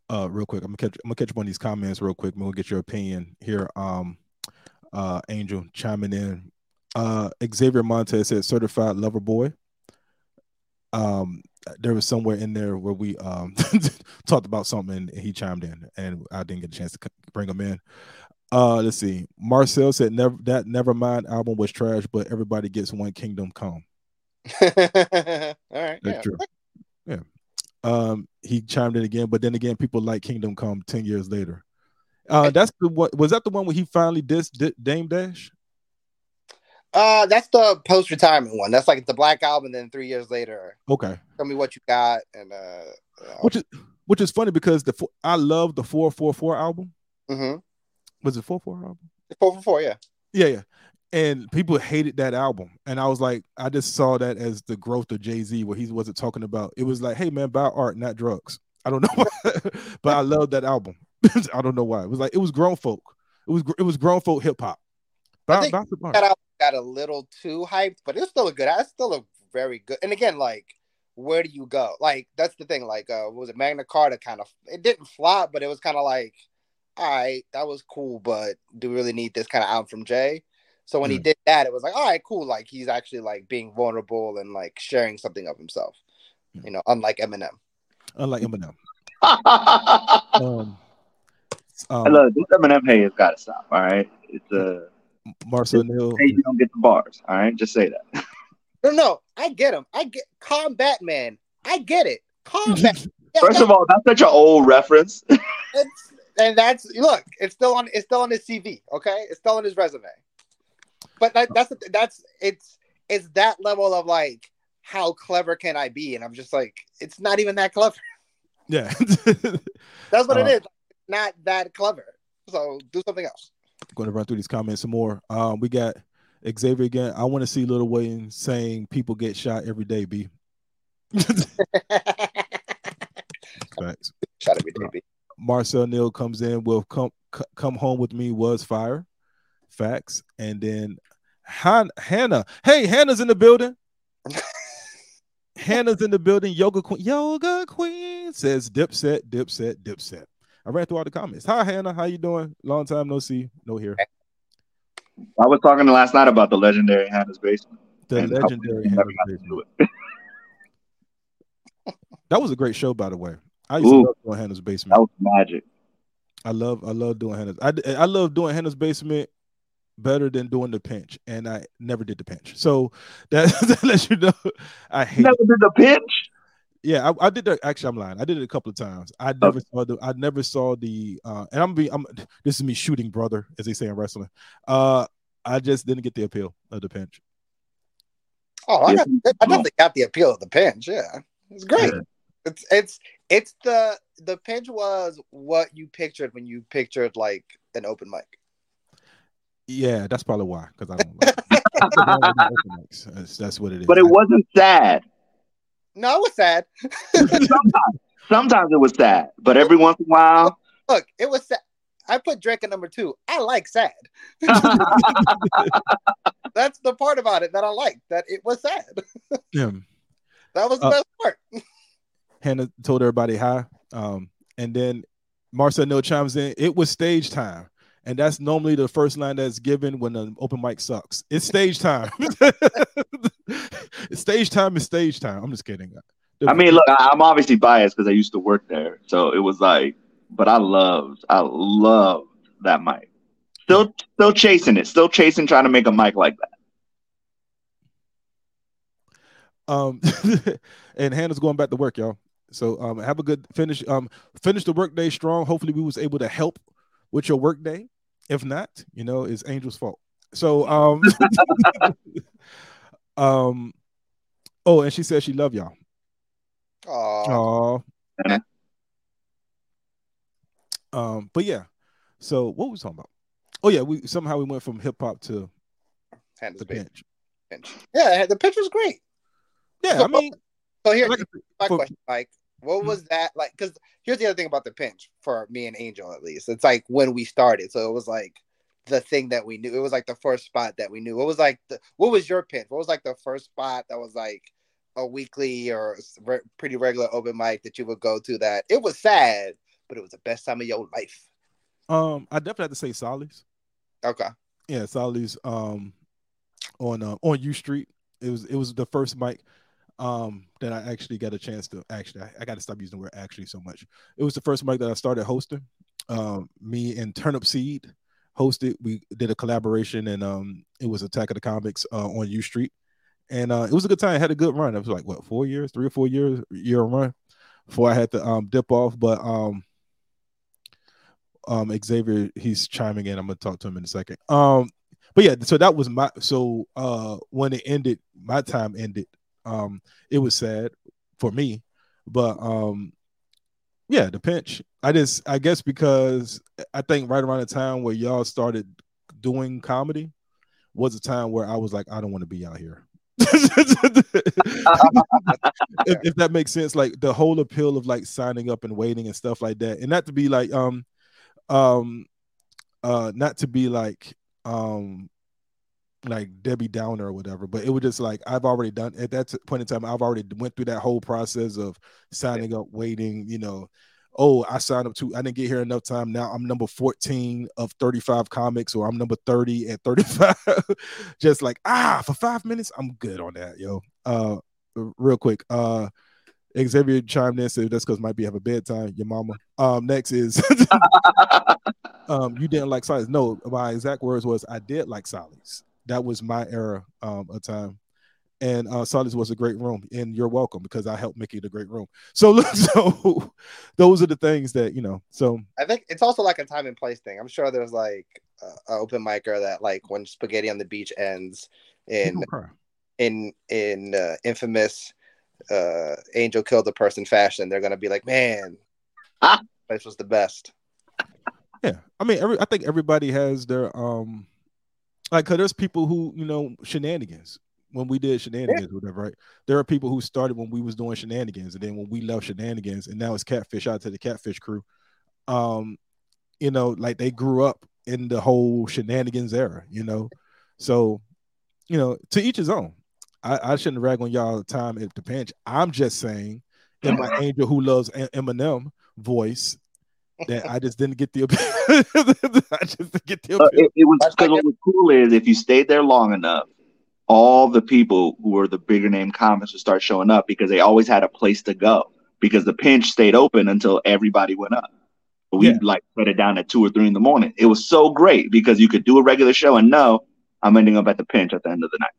uh real quick. I'm gonna catch I'm gonna catch up on these comments real quick. We'll get your opinion here. Um uh Angel chiming in. Uh Xavier Montez said certified lover boy. Um there was somewhere in there where we um [laughs] talked about something and he chimed in and I didn't get a chance to bring him in. Uh let's see. Marcel said never that Nevermind album was trash, but everybody gets one kingdom come. [laughs] All right, That's yeah. true. Yeah. Um, he chimed in again, but then again, people like Kingdom Come 10 years later. Uh, that's the what was that the one where he finally dissed Dame Dash? Uh, that's the post retirement one. That's like the Black Album. Then three years later, Okay. tell me what you got, and uh, Which is which is funny because the I love the 444 album. mm-hmm. Was it 44 album? four for four, yeah. Yeah, yeah. And people hated that album. And I was like, I just saw that as the growth of Jay-Z, where he wasn't talking about it was like, hey man, buy art, not drugs. I don't know [laughs] but I love that album. [laughs] I don't know why. It was like it was grown folk. It was it was grown folk hip hop. I think buy that album got a little too hyped, but it's still a good. It's still a very good. And again, like, where do you go? Like, that's the thing. Like, uh, was it Magna Carta? Kind of, it didn't flop, but it was kind of like, all right, that was cool, but do we really need this kind of album from Jay? So when he Mm. did that, it was like, all right, cool. Like he's actually like being vulnerable and like sharing something of himself. Mm. You know, unlike Eminem. Unlike Eminem. I [laughs] Um, um love this Eminem hey has got to stop. All right, it's uh, Marcel Neal. hey, you don't get the bars. All right, just say that. No, no, I get him. I get Combat Man. I get it. Combat [laughs] First of all, that's such an old reference. [laughs] It's, and that's look, it's still on it's still on his CV, okay? It's still on his resume. But that, that's that's it's it's that level of like how clever can I be? And I'm just like, it's not even that clever. [laughs] Yeah. That's what Uh, it is. Not that clever. So do something else. Going to run through these comments some more. Um, we got Xavier again. I want to see Little Wayne saying people get shot every day. B. [laughs] Facts. Shot at me, baby. Marcel Neal comes in. Will come c- come home with me was fire. Facts. And then Han- Hannah. Hey, Hannah's in the building. [laughs] Hannah's in the building. Yoga queen. Yoga queen says dipset, dipset, dipset. I ran through all the comments. Hi, Hannah. How you doing? Long time no see, no here. I was talking last night about the legendary Hannah's basement. The legendary Hannah's Basement. [laughs] That was a great show, by the way. I used Ooh. to love doing Hannah's basement. That was magic. I love, I love doing Hannah's. I, I love doing Hannah's basement better than doing the pinch, and I never did the pinch. So [laughs] that, that lets you know I hate. You never did the pinch? Yeah, I, I did that. Actually, I'm lying. I did it a couple of times. I never saw the. I never saw the. Uh, and I'm being. I'm. This is me shooting, brother, as they say in wrestling. Uh, I just didn't get the appeal of the pinch. Oh, I, got, I definitely got the appeal of the pinch. Yeah, it's great. Yeah. It's it's it's the the pinch was what you pictured when you pictured like an open mic. Yeah, that's probably why. Because I don't. Like, [laughs] I don't like the open mics. That's, that's what it is. But it wasn't sad. No, it was sad. [laughs] Sometimes, sometimes it was sad, but every once in a while, Look, it was sad. I put Drake at number two. I like sad. [laughs] [laughs] That's the part about it that I like. That it was sad. Yeah. That was the Uh, best part. Hannah told everybody hi. Um, and then Marcel Neal chimes in. It was stage time. And that's normally the first line that's given when an open mic sucks. It's stage time. [laughs] stage time is stage time. I'm just kidding. I mean, look, I- I'm obviously biased because I used to work there, so it was like, but I loved, I loved that mic. Still, still chasing it, still chasing, trying to make a mic like that. um, [laughs] and Hannah's going back to work, y'all. So um, have a good finish. Um, finish the work day strong. Hopefully, we was able to help with your work day. If not, you know, it's Angel's fault. So um, [laughs] um, oh, and she said she love y'all. Oh, Oh. Um, but yeah. So what was we talking about? Oh yeah, we somehow we went from hip hop to Hannah's the big bench. pinch. Yeah, the pitch was great. Yeah, I mean, So here, like my for- question, Mike. What Hmm. was that like? Because here's the other thing about the pinch for me and Angel, at least. It's like when we started, so it was like the thing that we knew. It was like the first spot that we knew. What was like the what was your pinch? What was like the first spot that was like a weekly or re- pretty regular open mic that you would go to? That it was sad, but it was the best time of your life. um, I definitely have to say Solly's. Okay, Yeah, Solly's um on uh, on U Street. It was it was the first mic um that I actually got a chance to actually I, I got to stop using the word actually so much. It was the first mic that I started hosting. Um, me and Turnip Seed hosted. We did a collaboration and um it was Attack of the Comics uh, on U Street, and uh, it was a good time. I had a good run. It was like what four years, three or four years year run before I had to um dip off. But um um Xavier he's chiming in. I'm gonna talk to him in a second. Um but yeah, so that was my so uh when it ended, my time ended. Um it was sad for me, but um yeah, the pinch. I just I guess because I think right around the time where y'all started doing comedy was a time where I was like, I don't want to be out here. [laughs] if, if that makes sense, like the whole appeal of like signing up and waiting and stuff like that, and not to be like um um uh not to be like um like Debbie Downer or whatever, but it was just like I've already done at that point in time. I've already went through that whole process of signing up, waiting. You know, oh, I signed up to. I didn't get here enough time. Now I'm number 14 of 35 comics, or I'm number 30 at 35. [laughs] just like ah, for five minutes, I'm good on that, yo. Uh, real quick, uh. Xavier chimed in said that's because might be have a bedtime. Your mama. Um, next is [laughs] [laughs] um, you didn't like Silas. No, my exact words was I did like Silas. That was my era um of time. and uh Solly's was a great room, and you're welcome because I helped make it a great room. So [laughs] so those are the things that you know. So I think it's also like a time and place thing. I'm sure there's like uh, an open micer that like when Spaghetti on the Beach ends in Okay. in in uh, infamous uh Angel killed a person fashion, they're gonna be like, man, Ah. this was the best. Yeah, I mean, every I think everybody has their um, like, cause there's people who you know shenanigans when we did shenanigans, or whatever, right? There are people who started when we was doing shenanigans, and then when we left shenanigans, and now it's catfish. Out to the catfish crew, um, you know, like they grew up in the whole shenanigans era, you know, so you know, to each his own. I, I shouldn't rag on y'all all the time at the pinch. I'm just saying, in my [laughs] angel who loves Eminem voice, that I just didn't get the. [laughs] I just didn't get the Uh, it, it was because like what was cool is if you stayed there long enough, all the people who were the bigger name comics would start showing up because they always had a place to go because the pinch stayed open until everybody went up. We Yeah. like shut it down at two or three in the morning. It was so great because you could do a regular show and know I'm ending up at the pinch at the end of the night.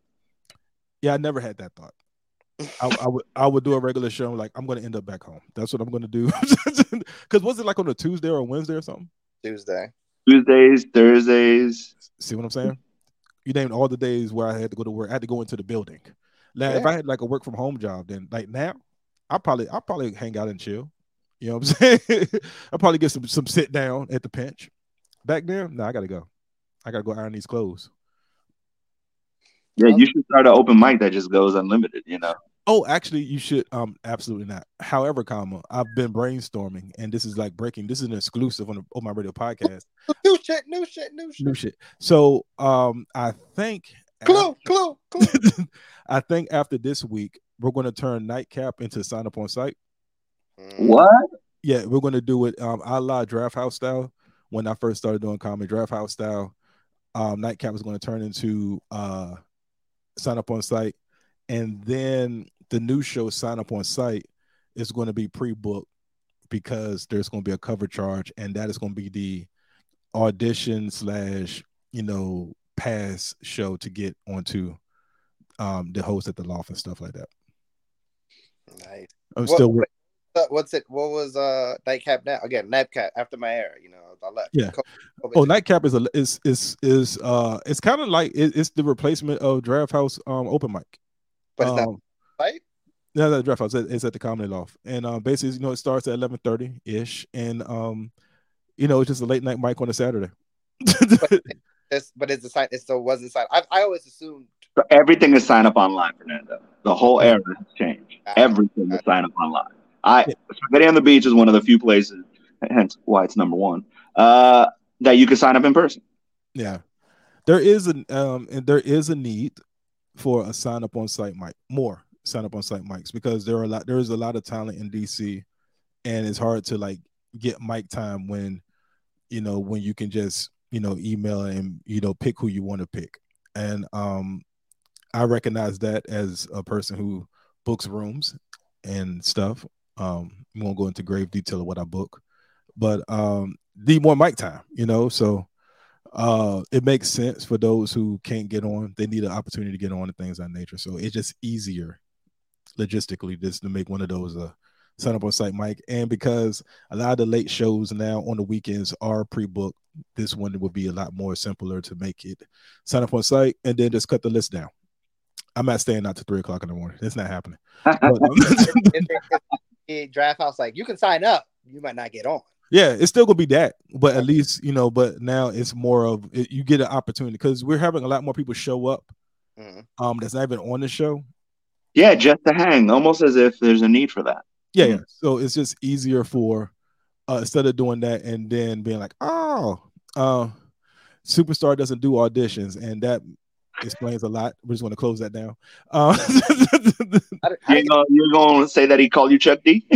Yeah, I never had that thought. I, I would I would do a regular show like I'm gonna end up back home. That's what I'm gonna do. [laughs] Because was it like on a Tuesday or a Wednesday or something? Tuesday. Tuesdays, Thursdays. See what I'm saying? You named all the days where I had to go to work. I had to go into the building. Now, if I had like a work from home job, then like now, I probably I probably hang out and chill. You know what I'm [laughs] saying? I probably get some some sit down at the pinch. Back then, no, I gotta go. I gotta go iron these clothes. Yeah, you should start an open mic that just goes unlimited, you know. Oh, actually, you should. Um, absolutely not. However, comma, I've been brainstorming, and this is like breaking. This is an exclusive on the on my radio podcast. [laughs] New shit, new shit, new shit. New shit. So, um, I think Clue, clue, clue. [laughs] I think after this week, we're going to turn Nightcap into sign up on site. Mm. What? Yeah, we're going to do it um, a la Draft House style. When I first started doing comedy, Draft House style, um, Nightcap was going to turn into uh, sign up on site, and then the new show, sign up on site, is going to be pre-booked because there's going to be a cover charge, and that is going to be the audition slash you know pass show to get onto um, the host at the loft and stuff like that. Nice. I'm What- still What's it? What was uh nightcap now? Again, nightcap after my era. You know, I left. Yeah. COVID. Oh, Nightcap is a is is is uh it's kind of like it, it's the replacement of Draft House um open mic. but it's not um, right. no, no, Draft House. It- It's at the Comedy Loft, and um basically you know it starts at eleven thirty ish, and um you know it's just a late night mic on a Saturday. [laughs] It's, but it's the site. It still wasn't site. I, I always assumed. So everything is sign up online, Fernando. The whole era has changed. Everything is sign up online. I Spaghetti on the Beach is one of the few places, hence why it's number one, uh, that you can sign up in person. Yeah, there is an um and there is a need for a sign up on site mic, more sign up on site mics because there are a lot there is a lot of talent in DC, and it's hard to like get mic time when you know when you can just you know email and you know pick who you want to pick, and um I recognize that as a person who books rooms and stuff. Um, we won't go into grave detail of what I book, but um, need more mic time, you know. So uh it makes sense for those who can't get on. They need an opportunity to get on and things of that nature. So it's just easier logistically just to make one of those uh sign up on site mic and because a lot of the late shows now on the weekends are pre-booked this one would be a lot more simpler to make it sign up on site and then just cut the list down. I'm not staying out to three o'clock in the morning. It's not happening. [laughs] But, um, [laughs] [laughs] It- draft house like you can sign up. You might not get on. Yeah, it's still gonna be that, but at least you know. But now it's more of it, you get an opportunity because we're having a lot more people show up. Mhm. Um, that's not even on the show. Yeah, just to hang, almost as if there's a need for that. Yeah, yeah. So it's just easier for uh, instead of doing that and then being like, oh, uh, superstar doesn't do auditions, and that explains a lot. We're just going to close that down. Uh, How did- how You did- know, you're going to say that he called you Chuck D?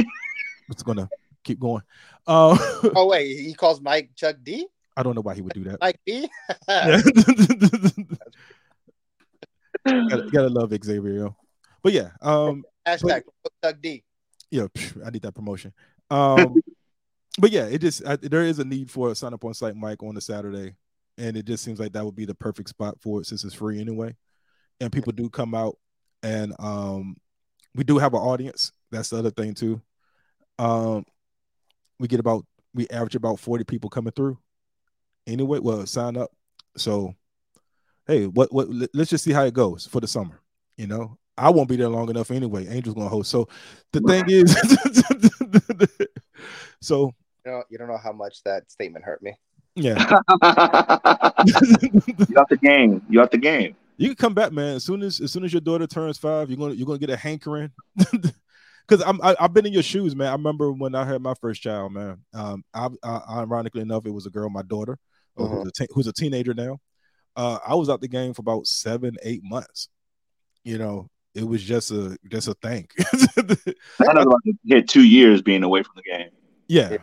it's going to keep going. Uh, [laughs] oh wait, he calls Mike Chuck D. I don't know why he would do that. Mike D. [laughs] Yeah. gotta, gotta love Xavier. But yeah, um, Hashtag Chuck D. yeah, phew, I need that promotion. Um, [laughs] but yeah, it just I, there is a need for a sign up on site Mike on a Saturday, and it just seems like that would be the perfect spot for it since it's free anyway, and people do come out and um, we do have an audience. That's the other thing too. Um, we get about we average about forty people coming through. Anyway, well, sign up. So, hey, what what? Let's just see how it goes for the summer. You know, I won't be there long enough anyway. Angel's gonna host. So, the thing is, [laughs] so you know, you don't know how much that statement hurt me. Yeah. [laughs] you got the game. You got the game. You can come back, man. As soon as as soon as your daughter turns five, you're gonna you're gonna get a hankering. [laughs] Because I'm I, i have been in your shoes, man. I remember when I had my first child, man. Um, I, I, ironically enough, it was a girl, my daughter, uh, who's, uh-huh. a te- who's a teenager now. Uh, I was out the game for about seven, eight months. You know, it was just a just a thing. [laughs] I know about hit two years being away from the game. Yeah.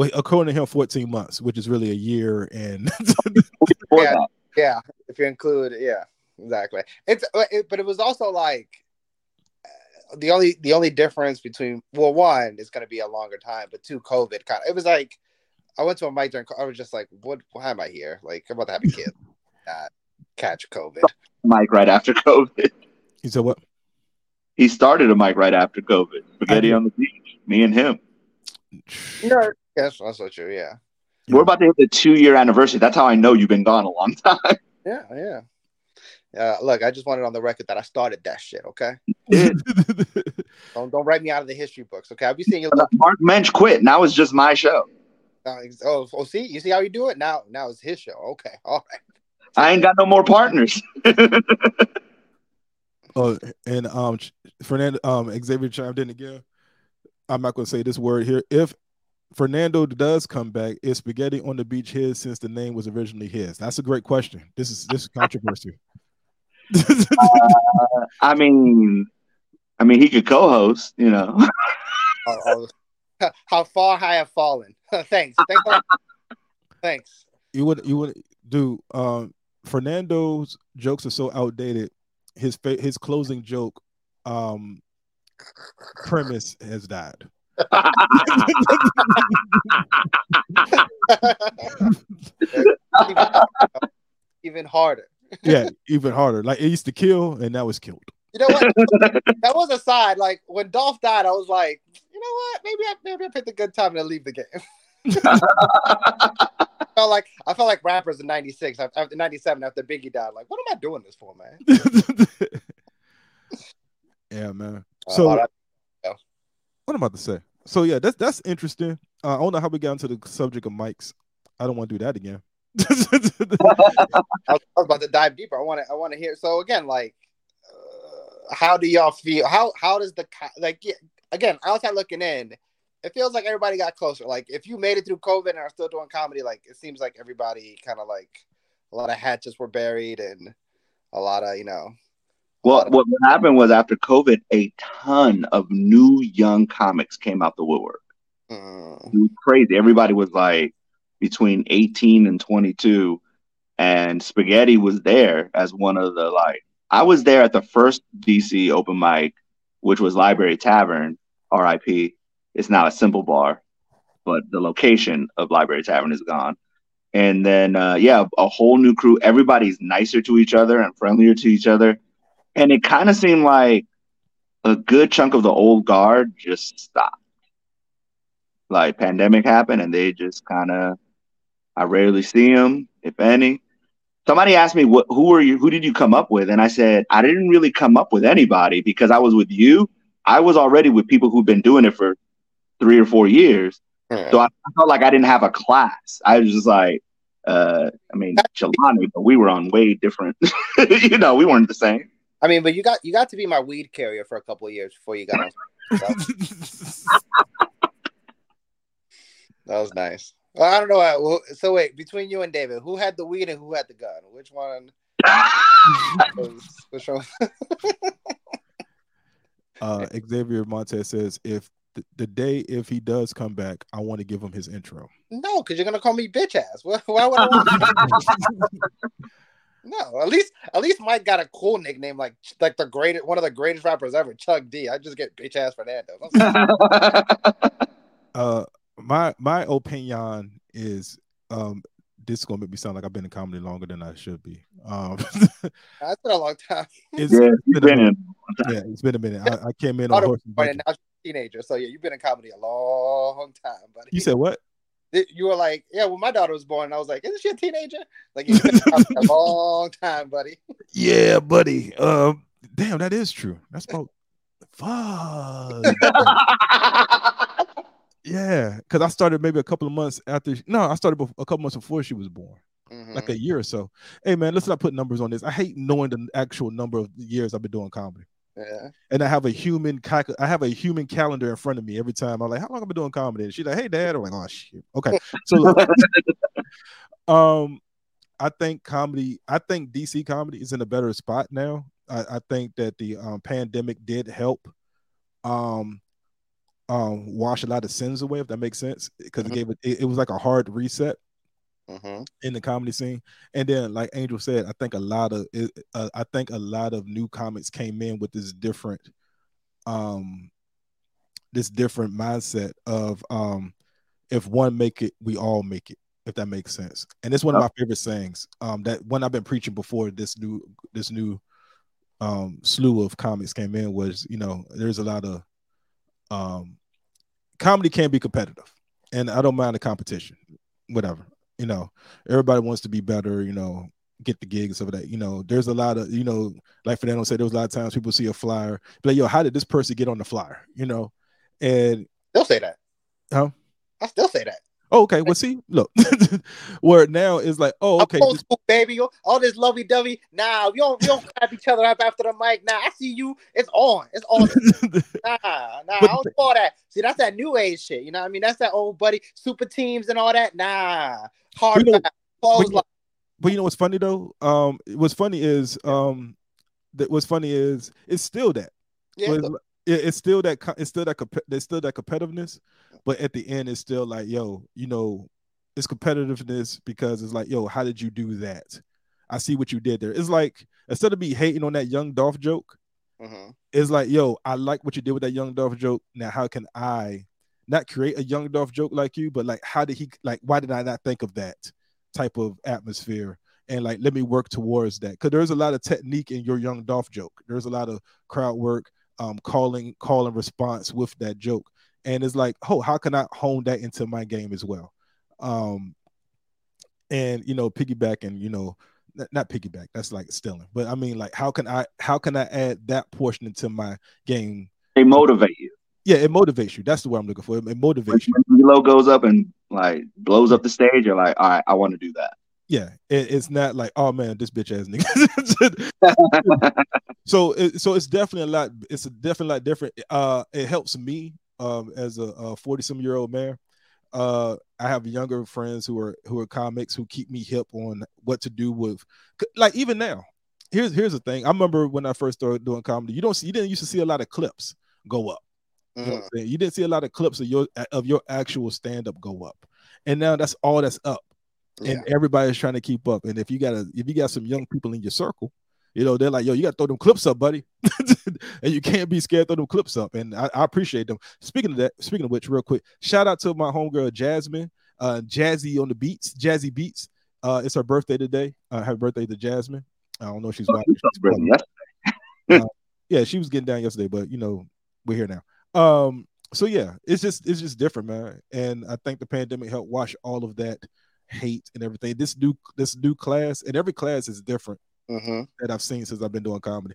Yeah. Well, according to him, 14 months, which is really a year and [laughs] yeah, yeah, if you include, yeah, exactly. It's it, but it was also like uh, the only the only difference between well, one is going to be a longer time, but two, COVID kind of. It was like I went to a mic during. I was just like, what? Why am I here? Like I'm about to have a kid, [laughs] uh, catch COVID. Mike right after COVID. He said what? He started a mic right after COVID. Spaghetti on the beach. Me and him. [sighs] No, that's also true. Yeah. We're about to hit the two year anniversary. That's how I know you've been gone a long [laughs] time. Yeah, yeah. Uh, look, I just wanted on the record that I started that shit. Okay. [laughs] don't don't write me out of the history books. Okay. I'll be seeing you. Mark Mensch quit. Now it's just my show. Uh, oh, oh, see, you see how you do it now. Now it's his show. Okay. [laughs] All right. I ain't got no more partners. oh, and um, Fernando, um, Xavier chimed in again. I'm not going to say this word here. If Fernando does come back, is spaghetti on the beach his since the name was originally his? That's a great question. This is this is controversy. uh, I mean, I mean, he could co-host. You know, how far I have fallen. [laughs] Thanks. Thanks. Thanks. You would you would do um Fernando's jokes are so outdated. His his closing joke um premise has died. [laughs] even harder. yeah, even harder. Like it used to kill, and now it's killed. You know what? that was a side. Like when Dolph died, I was like, you know what? Maybe I maybe I picked a good time to leave the game. I [laughs] felt like I felt like rappers in '96 after '97 after Biggie died. Like, what am I doing this for, man? [laughs] yeah, man. So, uh, what am I about to say? So yeah, that's that's interesting. Uh, I don't know how we got into the subject of mics. I don't want to do that again. [laughs] I, was, about to dive deeper. I want to. I want to hear. So again, like, uh, how do y'all feel? How how does the like? Yeah, again, outside looking in, it feels like everybody got closer. Like, if you made it through COVID and are still doing comedy, like it seems like everybody kind of like a lot of hatches were buried and a lot of you know well, what, what happened was after COVID, a ton of new young comics came out the woodwork. Mm. It was crazy. Everybody was like between 18 and 22, and Spaghetti was there as one of the like. I was there at the first DC open mic, which was Library Tavern, RIP. It's now a simple bar, but the location of Library Tavern is gone. And then, uh, yeah, a whole new crew. Everybody's nicer to each other and friendlier to each other and it kind of seemed like a good chunk of the old guard just stopped. Like pandemic happened, and they just kind of. I rarely see them, if any. Somebody asked me, "What? Who are you? Who did you come up with?" And I said, "I didn't really come up with anybody because I was with you. I was already with people who've been doing it for three or four years. So I, felt like I didn't have a class. I was just like, uh, I mean, Jelani, but we were on way different. [laughs] you know, we weren't the same. I mean, but you got you got to be my weed carrier for a couple of years before you got on. that was nice. Well, I don't know. So wait, between you and David, who had the weed and who had the gun? Which one? which one? [laughs] uh, Xavier Montez says, "If the, the, day if he does come back, I want to give him his intro." No, because you're gonna call me bitch ass. Why, why would I? [laughs] [laughs] Want no, at least at least Mike got a cool nickname like like the greatest one of the greatest rappers ever, Chuck D. I just get bitch ass Fernando. [laughs] uh, my my opinion is um this is gonna make me sound like I've been in comedy longer than I should be. Um, [laughs] that's been a long time. [laughs] it's, yeah, it's been, been a, Yeah, it's been a minute. I, I came in on horse and and now she's a teenager. So yeah, you've been in comedy a long time, buddy. You said what? You were like, yeah, when my daughter was born, I was like, isn't she a teenager? Like, you've [laughs] been a long time, buddy. Yeah, buddy. Um, damn, that is true. That's about fuck. yeah, because I started maybe a couple of months after. No, I started a couple months before she was born mm-hmm. like a year or so. Hey man, let's not put numbers on this. I hate knowing the actual number of years I've been doing comedy. Yeah. And I have a human I have a human calendar in front of me every time. I'm like, how long have I been doing comedy? And she's like, hey dad. I'm like, oh shit. Okay. So [laughs] um I think comedy, I think DC comedy is in a better spot now. I, I think that the um, pandemic did help um um wash a lot of sins away, if that makes sense. Because mm-hmm. it gave it, it, it was like a hard reset mm-hmm. in the comedy scene. And then, like Angel said, I think a lot of uh, I think a lot of new comics came in with this different, um, this different mindset of um, if one make it, we all make it. If that makes sense, and it's one of my favorite sayings. Um, that when I've been preaching before this new this new um slew of comics came in was you know there's a lot of um comedy can be competitive and I don't mind the competition, whatever you know, everybody wants to be better, you know, get the gigs stuff like that. You know, there's a lot of, you know, like Fernando said, there was a lot of times people see a flyer, be like, yo, how did this person get on the flyer? You know, and they'll say that. Huh? I still say that. Oh, okay. Well, see, look, [laughs] where now is like, oh, okay, school, baby. All this lovey dovey. Nah, we don't we don't [laughs] clap each other up after the mic. Nah, I see you. It's on. It's on. [laughs] nah, nah. I don't do all that. See, that's that new age shit. You know what I mean? That's that old buddy super teams and all that. Nah, hard. You know, but, like- but you know what's funny though? Um, what's funny is um, that what's funny is it's still that. Yeah. It's, it's still that. It's still that. It's still that competitiveness but at the end, it's still like, yo, you know, it's competitiveness because it's like, yo, how did you do that? I see what you did there. It's like instead of me hating on that young Dolph joke, mm-hmm. it's like, yo, I like what you did with that young Dolph joke. Now, how can I not create a young Dolph joke like you, but like, how did he like? Why did I not think of that type of atmosphere? And like, let me work towards that because there's a lot of technique in your young Dolph joke. There's a lot of crowd work, um, calling, call and response with that joke and it's like, oh, how can I hone that into my game as well? Um, and you know, piggyback and you know, not piggyback, that's like stealing, but I mean, like, how can I how can I add that portion into my game? They motivate you. Yeah, it motivates you. That's the word I'm looking for. It, motivates you. When goes up and like blows up the stage, you're like, all right, I want to do that. Yeah, it, it's not like, oh man, this bitch ass nigga. [laughs] so, it, so it's definitely a lot. It's a definitely a lot different. Uh, it helps me um, as a 40 some year old man. Uh, I have younger friends who are who are comics who keep me hip on what to do with, like even now. Here's here's the thing. I remember when I first started doing comedy. You don't see you didn't used to see a lot of clips go up. You, know mm. you didn't see a lot of clips of your of your actual stand up go up, and now that's all that's up, yeah. and everybody's trying to keep up. And if you got a if you got some young people in your circle you know, they're like, yo, you got to throw them clips up, buddy. [laughs] and you can't be scared to throw them clips up. And I, I, appreciate them. Speaking of that, speaking of which, real quick, shout out to my homegirl, Jasmine, uh, Jazzy on the beats, Jazzy Beats. Uh, it's her birthday today. Uh, happy birthday to Jasmine. I don't know if she's oh, watching. uh, yeah, she was getting down yesterday, but you know, we're here now. Um, so yeah, it's just it's just different, man. And I think the pandemic helped wash all of that hate and everything. This new this new class, and every class is different mm-hmm. that I've seen since I've been doing comedy.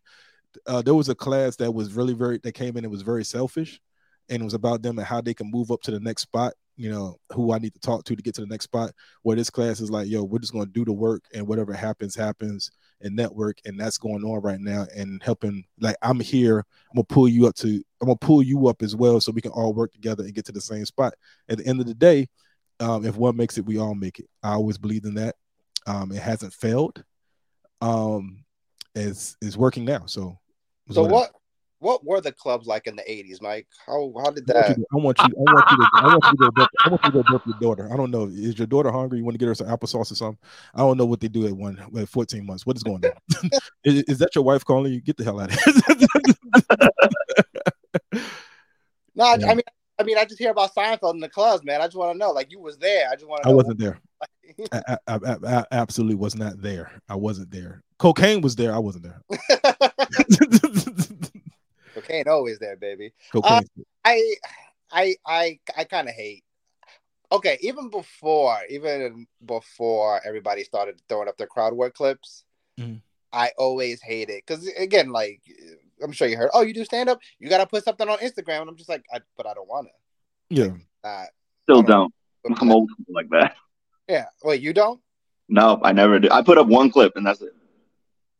Uh, there was a class that was really very that came in and was very selfish, and it was about them and how they can move up to the next spot. You know, who I need to talk to to get to the next spot. Where this class is like, yo, we're just to do the work, and whatever happens, happens, and network, and that's going on right now, and helping. Like I'm here, I'm gonna pull you up to, I'm gonna pull you up as well, so we can all work together and get to the same spot. At the end of the day, um, if one makes it, we all make it. I always believe in that. Um, it hasn't failed um, is is working now. So, so what what were the clubs like in the eighties, Mike? How how did that? I want you. I want you. To, I want you to. Go, I want you to go your daughter. I don't know. Is your daughter hungry? You want to get her some applesauce or something? I don't know what they do at one at fourteen months. What is going on? [laughs] is, is, that your wife calling you? Get the hell out of here. [laughs] no, I, yeah. I mean, I mean, I just hear about Seinfeld in the clubs, man. I just want to know, like, you was there. I just want to. I wasn't there. I, I, I, I, absolutely was not there. I wasn't there. Cocaine was there. I wasn't there. [laughs] [laughs] Cocaine always there, baby. Cocaine. Uh, I I I I kind of hate. Okay, even before, even before everybody started throwing up their crowd work clips, mm-hmm. I always hate it because again, like I'm sure you heard, oh, you do stand up, you got to put something on Instagram, and I'm just like, I, but I don't want to. Yeah. Like, Still don't. don't. I'm old like that. Yeah. Wait, you don't? No, I never do. I put up one clip and that's it.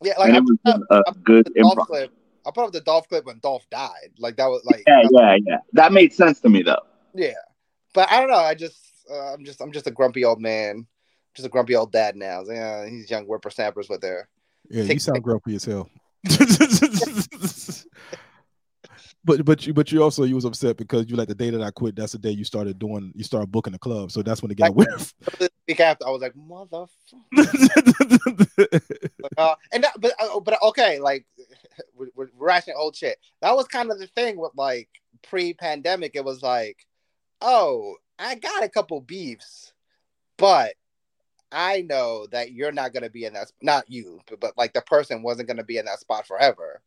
Yeah, like and I it was up, a, good improv. Clip. I put up the Dolph clip when Dolph died. Like that was like yeah, yeah, yeah. That made sense to me though. Yeah, but I don't know. I just uh, I'm just I'm just a grumpy old man, just a grumpy old dad now. Yeah, he's young whippersnappers, with their yeah. yeah. You sound grumpy as hell. [laughs] [laughs] but but you but you also you was upset because you like the day that I quit. That's the day you started doing you started booking the club. So that's when it got like, [laughs] The week after, I was like, motherfucker. [laughs] uh, and that, but uh, but okay, like [laughs] we're, we're rationing old shit. That was kind of the thing with like pre-pandemic. It was like, oh, I got a couple beefs, but I know that you're not gonna be in that. Not you, but, but like the person wasn't gonna be in that spot forever.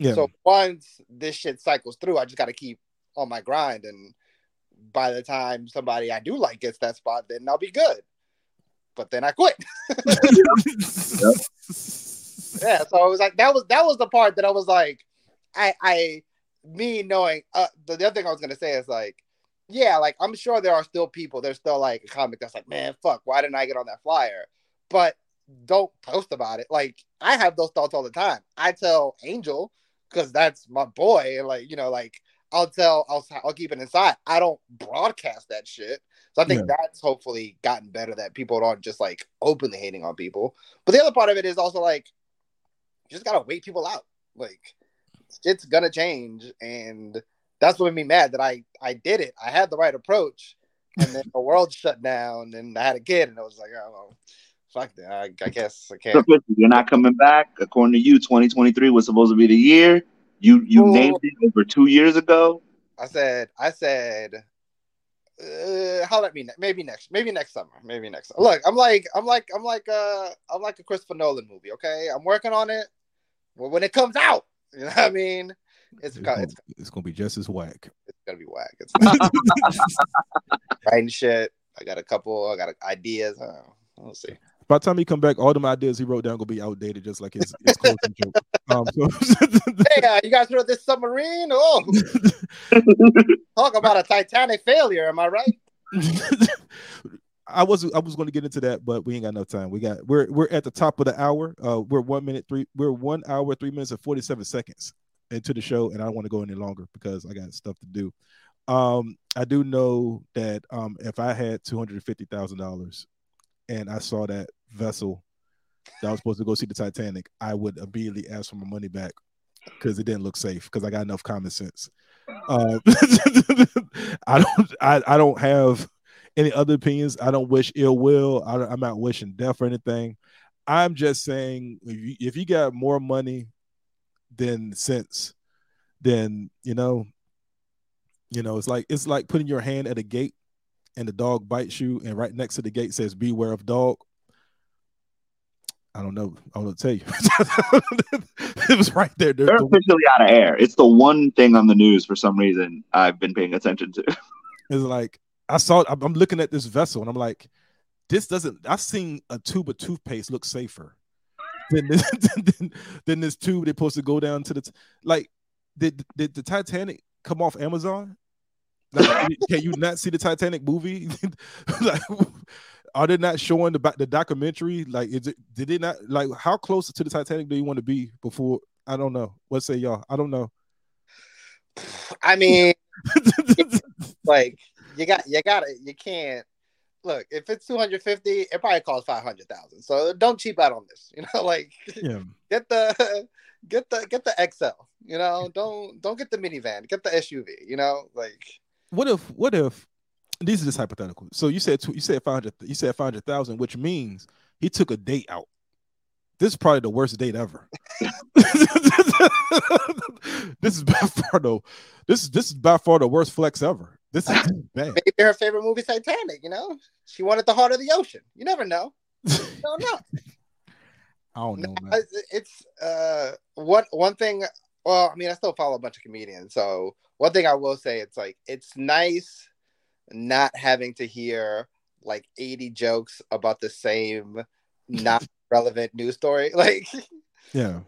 Yeah. So once this shit cycles through, I just got to keep on my grind, and by the time somebody I do like gets that spot, then I'll be good. But then I quit. yep. [laughs] Yeah, so I was like that was that was the part that I was like, I I me knowing uh, the, the other thing I was gonna say is like, yeah, like I'm sure there are still people, there's still like a comic that's like, man, fuck, why didn't I get on that flyer? But don't post about it. Like I have those thoughts all the time. I tell Angel, because that's my boy. And like, you know, like I'll tell, I'll, I'll keep it inside. I don't broadcast that shit. So I think yeah. that's hopefully gotten better that people aren't just like openly hating on people. But the other part of it is also like, you just gotta wait people out. Like, it's gonna change, and that's what made me mad that I I did it. I had the right approach, and then the world shut down, and I had a kid, and I was like, oh, fuck that. I, I guess I can't. You're not coming back. According to you, 2023 was supposed to be the year. You you well, named it over two years ago. I said I said uh, how let me maybe next maybe next summer maybe next look i'm like i'm like i'm like uh i'm like a christopher nolan movie okay i'm working on it well when it comes out [laughs] you know what i mean it's, it's, gonna, it's, it's gonna be just as whack it's gonna be whack it's [laughs] writing shit i got a couple i got ideas uh, we'll see by the time he come back, all them ideas he wrote down gonna be outdated, just like his, his closing joke. Um, so [laughs] hey, uh, you guys heard this submarine? Oh, [laughs] talk about a Titanic failure. Am I right? I was I was going to get into that, but we ain't got enough time. We got we're we're at the top of the hour. Uh, we're one minute three. We're one hour three minutes and forty seven seconds into the show, and I don't want to go any longer because I got stuff to do. Um, I do know that um, if I had two hundred fifty thousand dollars, and I saw that vessel that I was supposed to go see the Titanic, I would immediately ask for my money back because it didn't look safe because I got enough common sense. Uh, [laughs] I don't I, I don't have any other opinions. I don't wish ill will. I, am not wishing death or anything. I'm just saying if you, if you got more money than sense, then you know, you know, it's like it's like putting your hand at a gate and the dog bites you, and right next to the gate says "Beware of dog." I don't know. I don't know tell you. [laughs] it was right there. They're officially out of air. It's the one thing on the news for some reason I've been paying attention to. [laughs] It's like I saw. I'm looking at this vessel and I'm like, this doesn't. I've seen a tube of toothpaste look safer than this, [laughs] than, than this tube they're supposed to go down to the. T- like, did did the Titanic come off Amazon? Like, can you not see the Titanic movie? like, are they not showing the the documentary? Like, is it did they not like how close to the Titanic do you want to be before? I don't know. What say y'all? I don't know. I mean, [laughs] like you got you got it. You can't look if it's 250 it probably costs 500000 so don't cheap out on this [laughs] you know like yeah. get the get the get the xl you know don't don't get the minivan get the suv you know like what if what if these are just hypothetical. So you said you said five hundred you said five hundred thousand, which means he took a date out. This is probably the worst date ever. [laughs] this is by far the this is this is by far the worst flex ever. This is [laughs] bad. Maybe her favorite movie Titanic. You know, she wanted the heart of the ocean. You never know. You don't know. I don't know. Man. It's uh one one thing well, I mean, I still follow a bunch of comedians. So one thing I will say, it's like it's nice not having to hear like 80 jokes about the same not [laughs] relevant news story. [laughs] Like, yeah.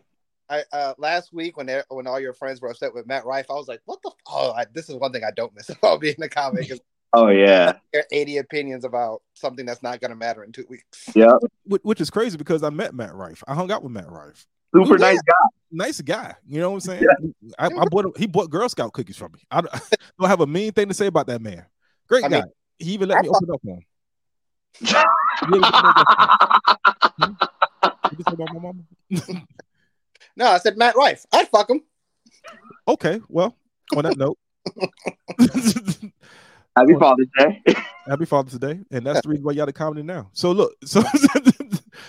I uh, last week when when all your friends were upset with Matt Rife, I was like, "What the? F- oh, I, this is one thing I don't miss [laughs] about being a comic Oh yeah. eighty opinions about something that's not going to matter in two weeks." Yeah. Which, which is crazy because I met Matt Rife. I hung out with Matt Rife. Super Yeah. nice guy. Nice guy. You know what I'm saying? I, I bought he bought Girl Scout cookies from me. I don't, don't have a mean thing to say about that man. Great I guy. mean, he even let I me open up on him. You ever get me You just about my mama? [laughs] No, I said Matt Rife. I'd fuck him. Okay, well, on that note, [laughs] Happy Father's Day. [laughs] happy Father's Day, and that's the reason why y'all the comedy now. So look, so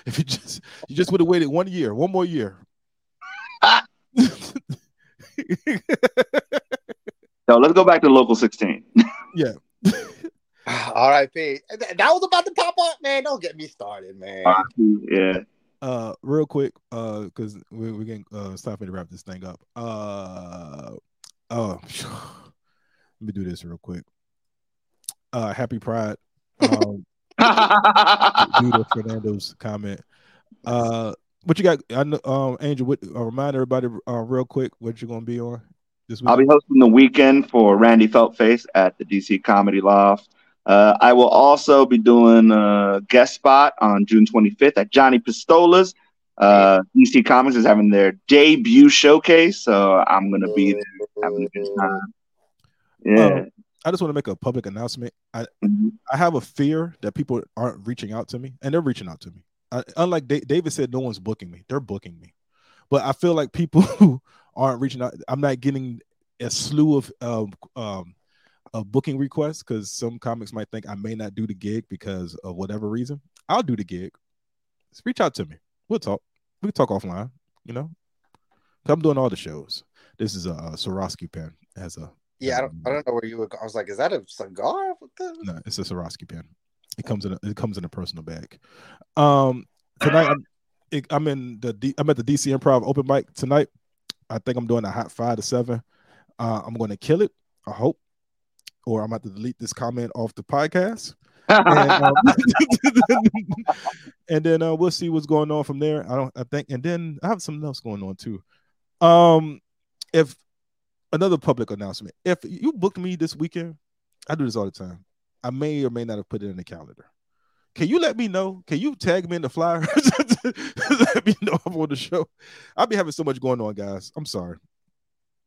if you just you just would have waited one year, one more year. So let's go back to local 16. [laughs] R.I.P. That that was about to pop up, man. Don't get me started, man. yeah. uh real quick uh because we, we're getting uh it's time for to wrap this thing up uh oh [laughs] let me do this real quick uh happy pride um [laughs] due to fernando's comment uh what you got i know um angel what uh, remind everybody uh real quick what you're gonna be on this I'll be hosting the weekend for Randy Feltface at the DC Comedy Loft. Uh, I will also be doing a guest spot on June 25th at Johnny Pistola's. Uh, DC Comics is having their debut showcase, so I'm going to be there having a good time. Yeah. Um, i just want to make a public announcement i Mhm. I have a fear that people aren't reaching out to me, and they're reaching out to me. I, unlike Da- David said, no one's booking me; they're booking me. But I feel like people [laughs] who aren't reaching out, I'm not getting a slew of um, um, of booking requests because some comics might think I may not do the gig because of whatever reason. I'll do the gig. Just reach out to me. We'll talk. We can talk offline. You know, I'm doing all the shows. This is a, uh Swarovski pen. as a Yeah, I don't, I don't know where you would go. I was like, is that a cigar? No, it's a Swarovski pen. It comes in a, it comes in a personal bag. Um, tonight I'm it, I'm in the D, I'm at the DC Improv open mic tonight. I think I'm doing a hot five to seven. Uh, I'm going to kill it. I hope, or I'm about to delete this comment off the podcast, and, [laughs] um, [laughs] and then uh, we'll see what's going on from there. I don't. I think, and then I have something else going on too. Um, if another public announcement, if you booked me this weekend, I do this all the time. I may or may not have put it in the calendar. Can you let me know? Can you tag me in the flyer? [laughs] [laughs] let me know I'm on the show. I'll be having so much going on, guys. I'm sorry.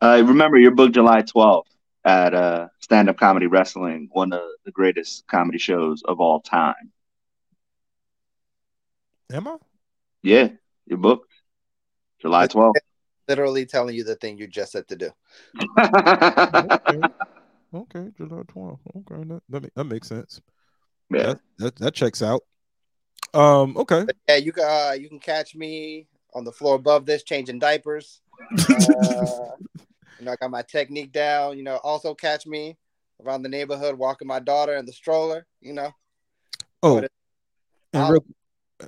Uh, remember, you're booked July 12th at uh, Stand Up Comedy Wrestling, one of the greatest comedy shows of all time. Am I? Yeah, you're booked July 12th. Literally telling you the thing you just said to do. Okay. Okay, July 12th. Okay, that, that, that makes sense. yeah. That, that that checks out. Um, okay. But yeah, you can uh, you can catch me on the floor above this, changing diapers. [laughs] Uh, you know, I got my technique down. You know, also catch me around the neighborhood walking my daughter in the stroller. You know, oh, and real,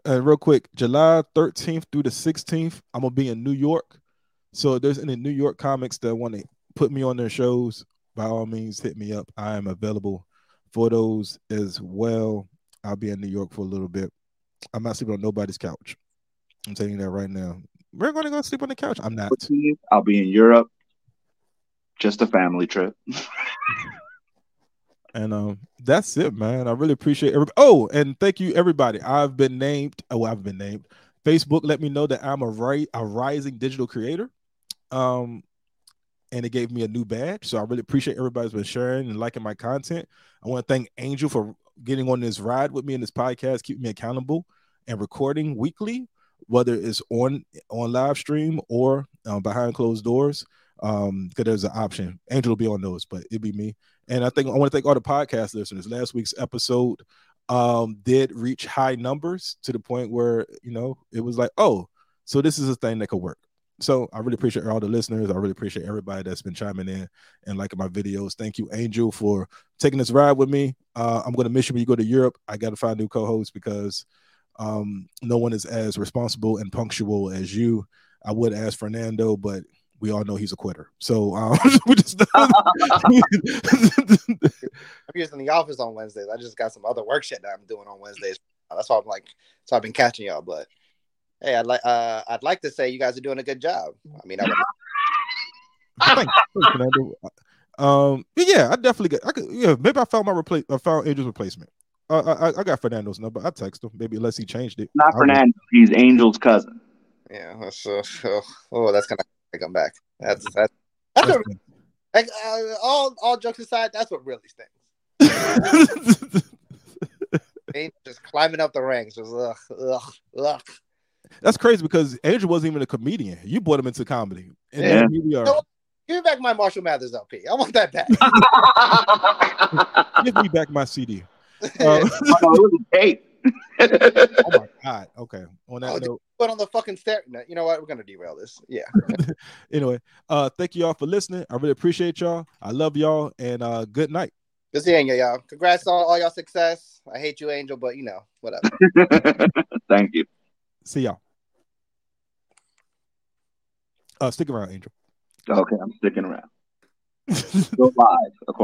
uh, real quick, July 13th through the 16th, I'm gonna be in New York. So if there's any New York comics that want to put me on their shows, by all means, hit me up. I am available for those as well. I'll be in New York for a little bit. I'm not sleeping on nobody's couch. I'm telling you that right now. We're gonna go sleep on the couch. I'm not. I'll be in Europe. Just a family trip. [laughs] And um, that's it, man. I really appreciate everybody. Oh, and thank you, everybody. I've been named. Oh, I've been named. Facebook let me know that I'm a right a rising digital creator. Um, and it gave me a new badge. So I really appreciate everybody's been sharing and liking my content. I want to thank Angel for getting on this ride with me in this podcast, keeping me accountable and recording weekly, whether it's on on live stream or um, behind closed doors. Um, because there's an option. Angel will be on those, but it'll be me. And I think I want to thank all the podcast listeners. Last week's episode um did reach high numbers to the point where you know it was like, oh, so this is a thing that could work. So I really appreciate all the listeners. I really appreciate everybody that's been chiming in and liking my videos. Thank you, Angel, for taking this ride with me. Uh, I'm gonna miss you when you go to Europe. I got to find new co-hosts because um, no one is as responsible and punctual as you. I would ask Fernando, but we all know he's a quitter. So um, [laughs] we just [laughs] I'm just in the office on Wednesdays. I just got some other work shit that I'm doing on Wednesdays. That's why I'm like, so I've been catching y'all. But hey, I'd like uh, I'd like to say you guys are doing a good job. I mean, I would. Thanks, thanks, Fernando. Um, yeah, I definitely get. I could, yeah, maybe I found my replace. I found Angel's replacement. Uh, I, I got Fernando's number. I text him. Maybe unless he changed it. Not I would- Fernando. He's Angel's cousin. Yeah. That's, uh, oh, oh, that's gonna come back. That's that's that's what, like, uh, all all jokes aside. That's what really stinks. [laughs] Ain't just climbing up the ranks. Just ugh, ugh, ugh. That's crazy because Angel wasn't even a comedian. You brought him into comedy, and Yeah. then here we are. No. Give me back my Marshall Mathers LP. I want that back. [laughs] Give me back my CD. [laughs] Uh, [laughs] oh, it was a tape. oh my god. Okay. On that Oh, note, Put on the fucking stair. No, you know what? We're gonna derail this. Yeah. anyway, uh, thank you all for listening. I really appreciate y'all. I love y'all, and uh, good night. Good seeing you, y'all. Congrats on all y'all success. I hate you, Angel, but you know, whatever. Thank you. See y'all. Uh, stick around, Angel. Okay, I'm sticking around. Go live.